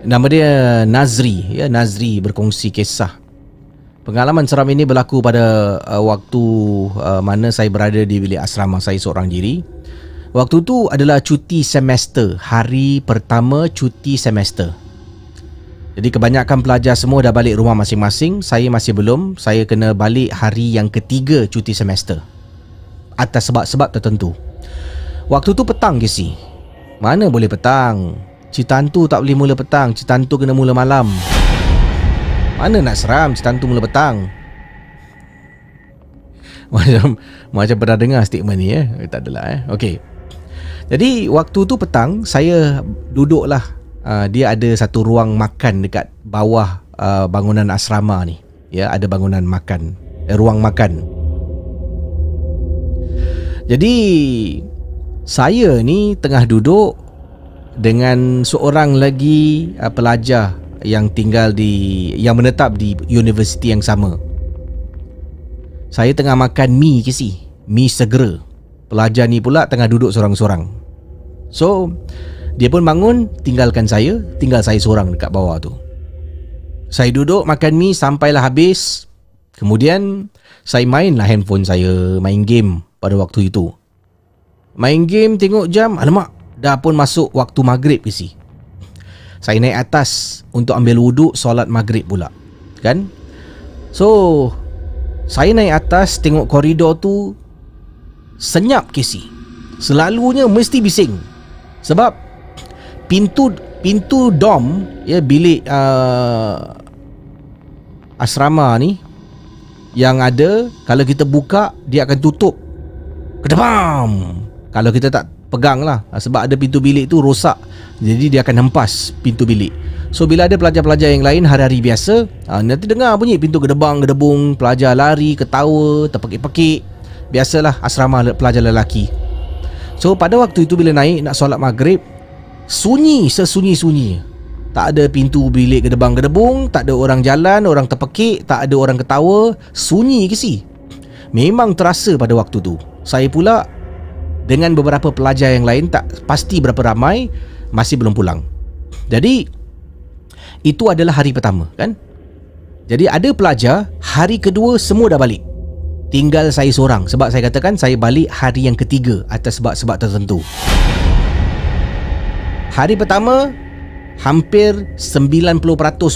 Nama dia Nazri ya Nazri berkongsi kisah Pengalaman seram ini berlaku pada uh, waktu uh, mana saya berada di bilik asrama saya seorang diri. Waktu tu adalah cuti semester, hari pertama cuti semester. Jadi kebanyakan pelajar semua dah balik rumah masing-masing, saya masih belum. Saya kena balik hari yang ketiga cuti semester. Atas sebab-sebab tertentu. Waktu tu petang ke si? Mana boleh petang? Citantu tak boleh mula petang, Citantu kena mula malam. Mana nak seram Cerita hantu mula petang *laughs* Macam Macam pernah dengar statement ni eh Tak adalah eh Okay Jadi waktu tu petang Saya duduklah uh, Dia ada satu ruang makan Dekat bawah uh, Bangunan asrama ni Ya ada bangunan makan eh, Ruang makan Jadi Saya ni tengah duduk Dengan seorang lagi uh, Pelajar yang tinggal di yang menetap di universiti yang sama. Saya tengah makan mi ke si? Mi segera. Pelajar ni pula tengah duduk seorang-seorang. So, dia pun bangun tinggalkan saya, tinggal saya seorang dekat bawah tu. Saya duduk makan mi sampailah habis. Kemudian saya mainlah handphone saya, main game pada waktu itu. Main game tengok jam, alamak, dah pun masuk waktu maghrib ke si? Saya naik atas untuk ambil wuduk solat maghrib pula. Kan? So, saya naik atas tengok koridor tu senyap kisi. Selalunya mesti bising. Sebab pintu pintu dom ya bilik uh, asrama ni yang ada kalau kita buka dia akan tutup. Kedebam. Kalau kita tak pegang lah sebab ada pintu bilik tu rosak jadi dia akan hempas pintu bilik So bila ada pelajar-pelajar yang lain hari-hari biasa ha, Nanti dengar bunyi pintu gedebang, gedebung Pelajar lari, ketawa, terpekik-pekik Biasalah asrama pelajar lelaki So pada waktu itu bila naik nak solat maghrib Sunyi sesunyi-sunyi Tak ada pintu bilik gedebang-gedebung Tak ada orang jalan, orang terpekik Tak ada orang ketawa Sunyi ke si? Memang terasa pada waktu tu Saya pula Dengan beberapa pelajar yang lain Tak pasti berapa ramai masih belum pulang. Jadi itu adalah hari pertama kan? Jadi ada pelajar hari kedua semua dah balik. Tinggal saya seorang sebab saya katakan saya balik hari yang ketiga atas sebab-sebab tertentu. Hari pertama hampir 90%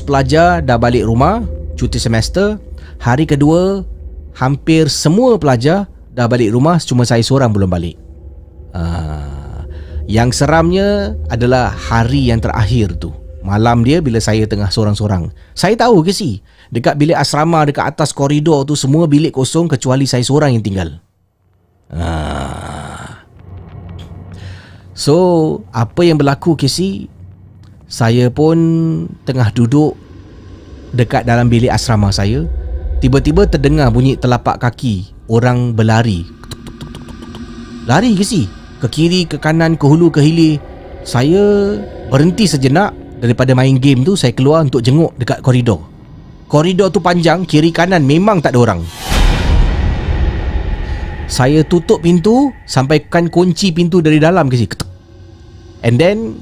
pelajar dah balik rumah cuti semester. Hari kedua hampir semua pelajar dah balik rumah cuma saya seorang belum balik. Ah yang seramnya adalah hari yang terakhir tu. Malam dia bila saya tengah seorang-seorang. Saya tahu ke si, dekat bilik asrama dekat atas koridor tu semua bilik kosong kecuali saya seorang yang tinggal. Ah. So, apa yang berlaku si? Saya pun tengah duduk dekat dalam bilik asrama saya. Tiba-tiba terdengar bunyi telapak kaki orang berlari. Lari si? ke kiri, ke kanan, ke hulu, ke hilir. Saya berhenti sejenak daripada main game tu saya keluar untuk jenguk dekat koridor. Koridor tu panjang, kiri kanan memang tak ada orang. Saya tutup pintu sampaikan kunci pintu dari dalam ke sini. And then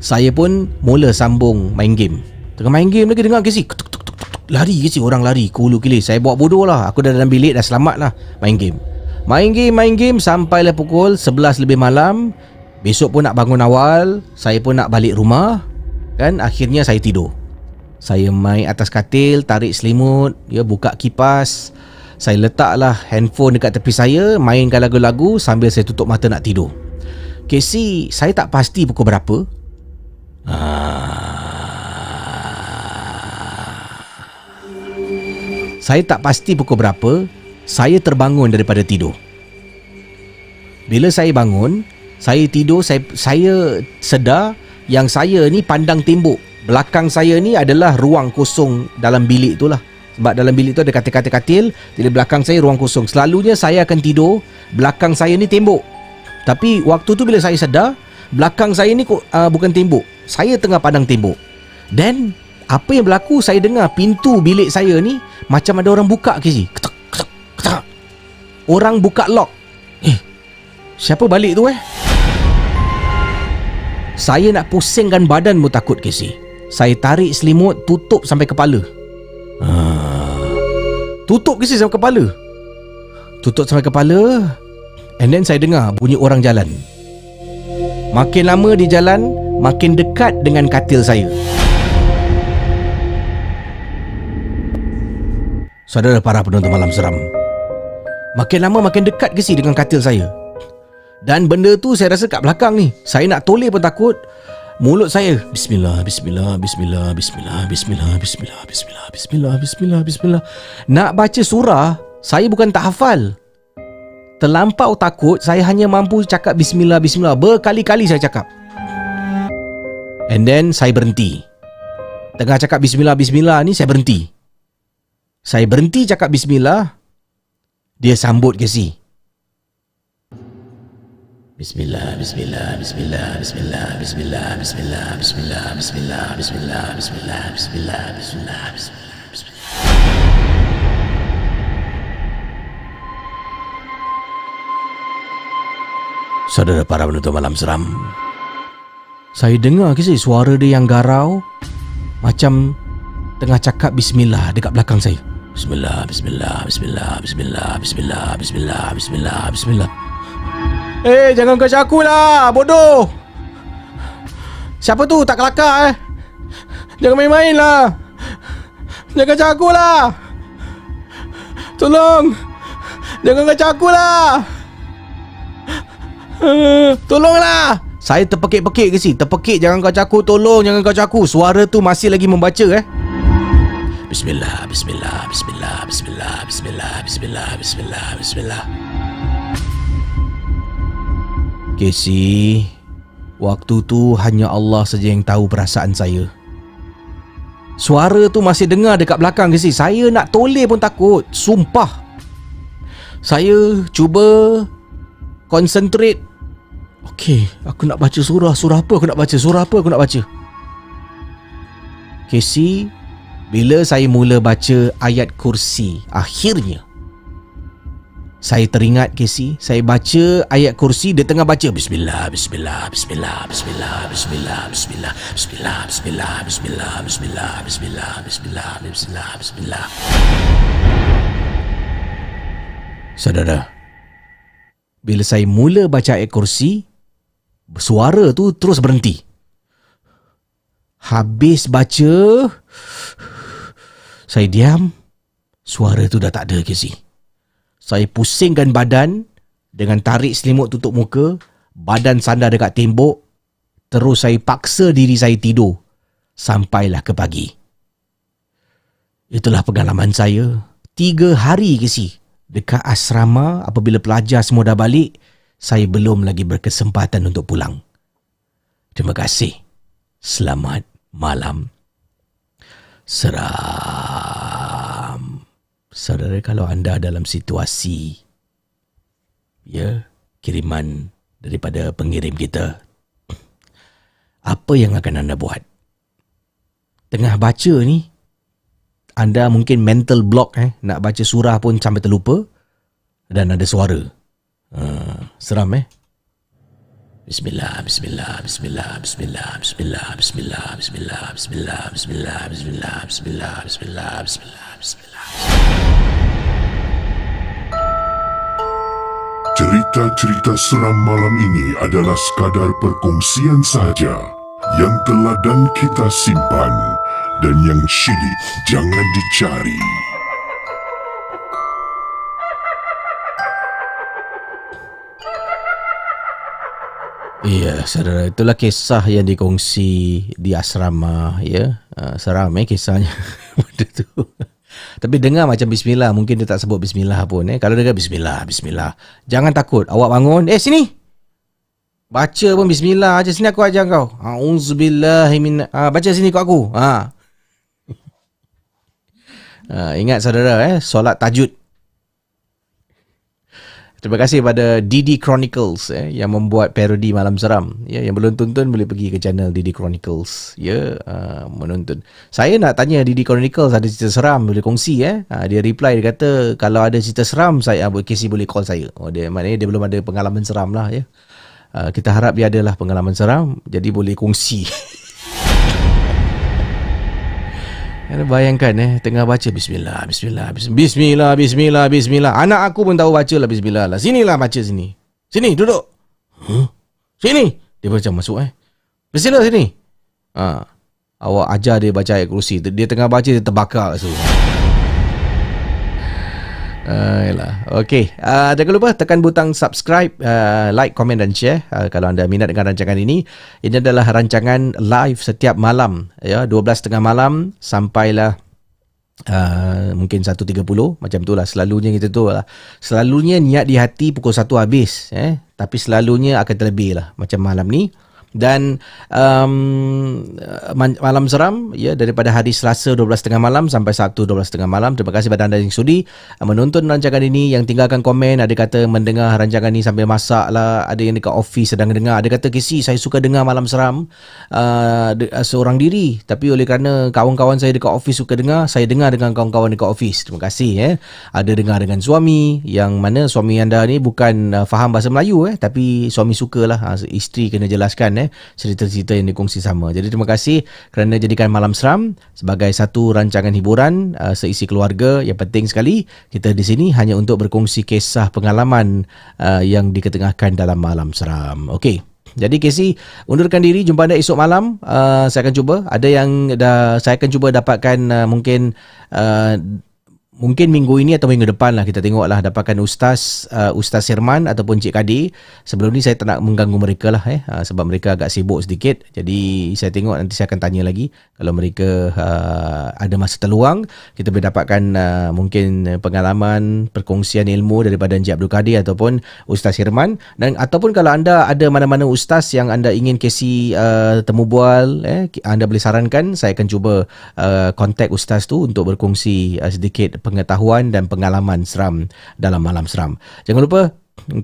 saya pun mula sambung main game. Tengah main game lagi dengar ke sini. Lari ke sini orang lari ke hulu kilir. Saya buat bodoh lah. Aku dah dalam bilik dah selamat lah main game. Main game, main game sampailah pukul 11 lebih malam. Besok pun nak bangun awal, saya pun nak balik rumah. Kan akhirnya saya tidur. Saya main atas katil, tarik selimut, ya buka kipas saya letaklah handphone dekat tepi saya, mainkan lagu-lagu sambil saya tutup mata nak tidur. Casey, saya tak pasti pukul berapa. Ah. Saya tak pasti pukul berapa, saya terbangun daripada tidur. Bila saya bangun, saya tidur, saya, saya sedar yang saya ni pandang tembok. Belakang saya ni adalah ruang kosong dalam bilik tu lah. Sebab dalam bilik tu ada katil-katil Jadi belakang saya ruang kosong Selalunya saya akan tidur Belakang saya ni tembok Tapi waktu tu bila saya sedar Belakang saya ni uh, bukan tembok Saya tengah pandang tembok Then apa yang berlaku saya dengar pintu bilik saya ni macam ada orang buka ke si. Ketak, ketak, ketak. Orang buka lock. Eh, siapa balik tu eh? Saya nak pusingkan badan mu takut ke si. Saya tarik selimut tutup sampai kepala. Tutup ke sampai kepala? Tutup sampai kepala. And then saya dengar bunyi orang jalan. Makin lama di jalan, makin dekat dengan katil saya. Saudara para penonton malam seram Makin lama makin dekat ke si dengan katil saya Dan benda tu saya rasa kat belakang ni Saya nak toleh pun takut Mulut saya. Bismillah, Bismillah, Bismillah, Bismillah, Bismillah, Bismillah, Bismillah, Bismillah, Bismillah, Bismillah. Nak baca surah Saya bukan tak hafal. Terlampau takut Saya hanya mampu cakap Bismillah, Bismillah. Berkali-kali saya cakap. And then saya berhenti. Tengah cakap Bismillah, Bismillah ni saya berhenti. Saya berhenti cakap bismillah. Dia sambut ke si. Bismillah, bismillah, bismillah, bismillah, bismillah, bismillah, bismillah, bismillah, bismillah, bismillah, bismillah, bismillah, bismillah. Saudara para penonton malam seram Saya dengar ke suara dia yang garau Macam tengah cakap bismillah dekat belakang saya Bismillah, bismillah, bismillah, bismillah, bismillah, bismillah, bismillah, bismillah. Eh, jangan kau aku lah, bodoh. Siapa tu tak kelakar eh? Jangan main-main lah. Jangan kacau aku lah. Tolong. Jangan kacau aku lah. Tolonglah. Saya terpekik-pekik ke si? Terpekik jangan kacau aku. Tolong jangan kacau aku. Suara tu masih lagi membaca eh. Bismillah, bismillah, bismillah, bismillah, bismillah, bismillah, bismillah, bismillah. Casey, waktu tu hanya Allah saja yang tahu perasaan saya. Suara tu masih dengar dekat belakang Casey. Saya nak toleh pun takut. Sumpah. Saya cuba concentrate. Okey, aku nak baca surah. Surah apa aku nak baca? Surah apa aku nak baca? Casey, bila saya mula baca ayat kursi Akhirnya saya teringat Casey Saya baca ayat kursi Dia tengah baca Bismillah Bismillah Bismillah Bismillah Bismillah Bismillah Bismillah Bismillah Bismillah Bismillah Bismillah Bismillah Bismillah Bismillah Saudara Bila saya mula baca ayat kursi Suara tu terus berhenti Habis baca saya diam. Suara tu dah tak ada si. Saya pusingkan badan dengan tarik selimut tutup muka, badan sandar dekat tembok, terus saya paksa diri saya tidur sampailah ke pagi. Itulah pengalaman saya. Tiga hari ke si dekat asrama apabila pelajar semua dah balik, saya belum lagi berkesempatan untuk pulang. Terima kasih. Selamat malam seram. Saudara kalau anda dalam situasi ya kiriman daripada pengirim kita apa yang akan anda buat? Tengah baca ni anda mungkin mental block eh nak baca surah pun sampai terlupa dan ada suara. Uh, seram eh? Bismillah, Bismillah, Bismillah, Bismillah, Bismillah, Bismillah, Bismillah, Bismillah, Bismillah, Bismillah, Bismillah, Bismillah, Bismillah, Bismillah. Cerita-cerita seram malam ini adalah sekadar perkongsian sahaja yang telah dan kita simpan dan yang syilid jangan dicari. Ya, saudara, itulah kisah yang dikongsi di asrama, ya. Uh, seram eh kisahnya. *laughs* Benda tu. Tapi dengar macam bismillah, mungkin dia tak sebut bismillah pun eh. Kalau dengar bismillah, bismillah. Jangan takut. Awak bangun, eh sini. Baca pun bismillah aja sini aku ajar kau. Auzubillahi min ah, baca sini kau aku. Ha. Uh, *laughs* ingat saudara eh solat tahajud Terima kasih pada Didi Chronicles eh, yang membuat parodi Malam Seram. Ya, yang belum tonton boleh pergi ke channel Didi Chronicles. Ya, uh, menonton. Saya nak tanya Didi Chronicles ada cerita seram boleh kongsi eh. Uh, dia reply dia kata kalau ada cerita seram saya uh, Casey boleh call saya. Oh dia maknanya dia belum ada pengalaman seram lah ya. Uh, kita harap dia adalah pengalaman seram jadi boleh kongsi. *laughs* Kena bayangkan eh Tengah baca Bismillah Bismillah Bismillah Bismillah Bismillah. Anak aku pun tahu baca lah Bismillah lah. Sinilah baca sini. Sini duduk. Huh? Sini? Dia macam masuk eh. Bismillah sini. Ha. Awak ajar dia baca ayat kursi. Dia tengah baca Dia terbakar kat Ayolah. Okay. Uh, jangan lupa tekan butang subscribe, uh, like, komen dan share uh, kalau anda minat dengan rancangan ini. Ini adalah rancangan live setiap malam. ya 12 tengah malam sampailah Uh, mungkin 1.30 macam itulah selalunya kita tu lah selalunya niat di hati pukul 1 habis eh tapi selalunya akan terlebih lah macam malam ni dan um, malam seram ya daripada hari Selasa 12.30 malam sampai Sabtu 12.30 malam. Terima kasih kepada anda yang sudi uh, menonton rancangan ini yang tinggalkan komen. Ada kata mendengar rancangan ini sambil masak lah. Ada yang dekat office sedang dengar. Ada kata kisi saya suka dengar malam seram. Uh, uh, seorang diri. Tapi oleh kerana kawan-kawan saya dekat office suka dengar saya dengar dengan kawan-kawan dekat office. Terima kasih eh. Ada dengar dengan suami yang mana suami anda ni bukan uh, faham bahasa Melayu eh. Tapi suami sukalah. Uh, isteri kena jelaskan eh cerita-cerita yang dikongsi sama. Jadi terima kasih kerana jadikan Malam Seram sebagai satu rancangan hiburan uh, seisi keluarga yang penting sekali. Kita di sini hanya untuk berkongsi kisah pengalaman uh, yang diketengahkan dalam Malam Seram. Okey. Jadi Casey undurkan diri jumpa anda esok malam uh, saya akan cuba ada yang dah saya akan cuba dapatkan uh, mungkin uh, mungkin minggu ini atau minggu depan lah kita tengoklah dapatkan Ustaz uh, Ustaz Sirman ataupun Cik Kadi. Sebelum ni saya tak nak mengganggu mereka lah eh, uh, sebab mereka agak sibuk sedikit. Jadi saya tengok nanti saya akan tanya lagi kalau mereka uh, ada masa terluang. Kita boleh dapatkan uh, mungkin pengalaman perkongsian ilmu daripada Encik Abdul Kadir ataupun Ustaz Sirman dan ataupun kalau anda ada mana-mana Ustaz yang anda ingin kasi uh, temu bual eh, anda boleh sarankan saya akan cuba uh, kontak Ustaz tu untuk berkongsi uh, sedikit pengetahuan dan pengalaman seram dalam malam seram. Jangan lupa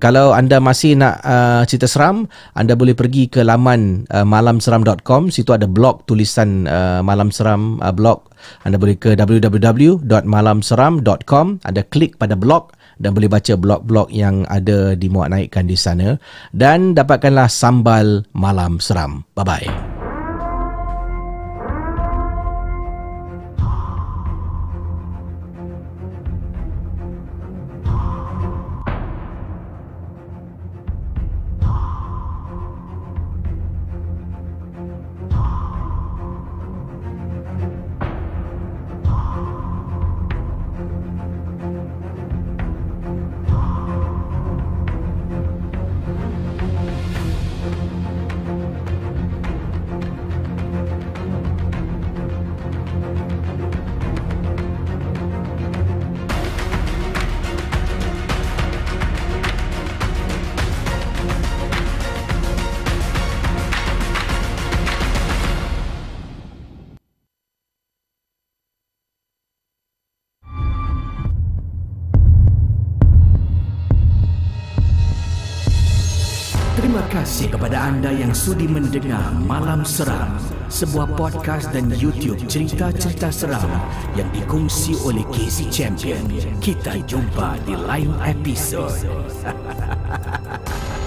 kalau anda masih nak uh, cerita seram, anda boleh pergi ke laman uh, malamseram.com. Situ ada blog tulisan uh, malam seram uh, blog. Anda boleh ke www.malamseram.com. Anda klik pada blog dan boleh baca blog-blog yang ada dimuat naikkan di sana. Dan dapatkanlah sambal malam seram. Bye-bye. Sudi mendengar Malam Seram, sebuah podcast dan YouTube cerita-cerita seram yang dikongsi oleh Casey Champion. Kita jumpa di lain episod. *laughs*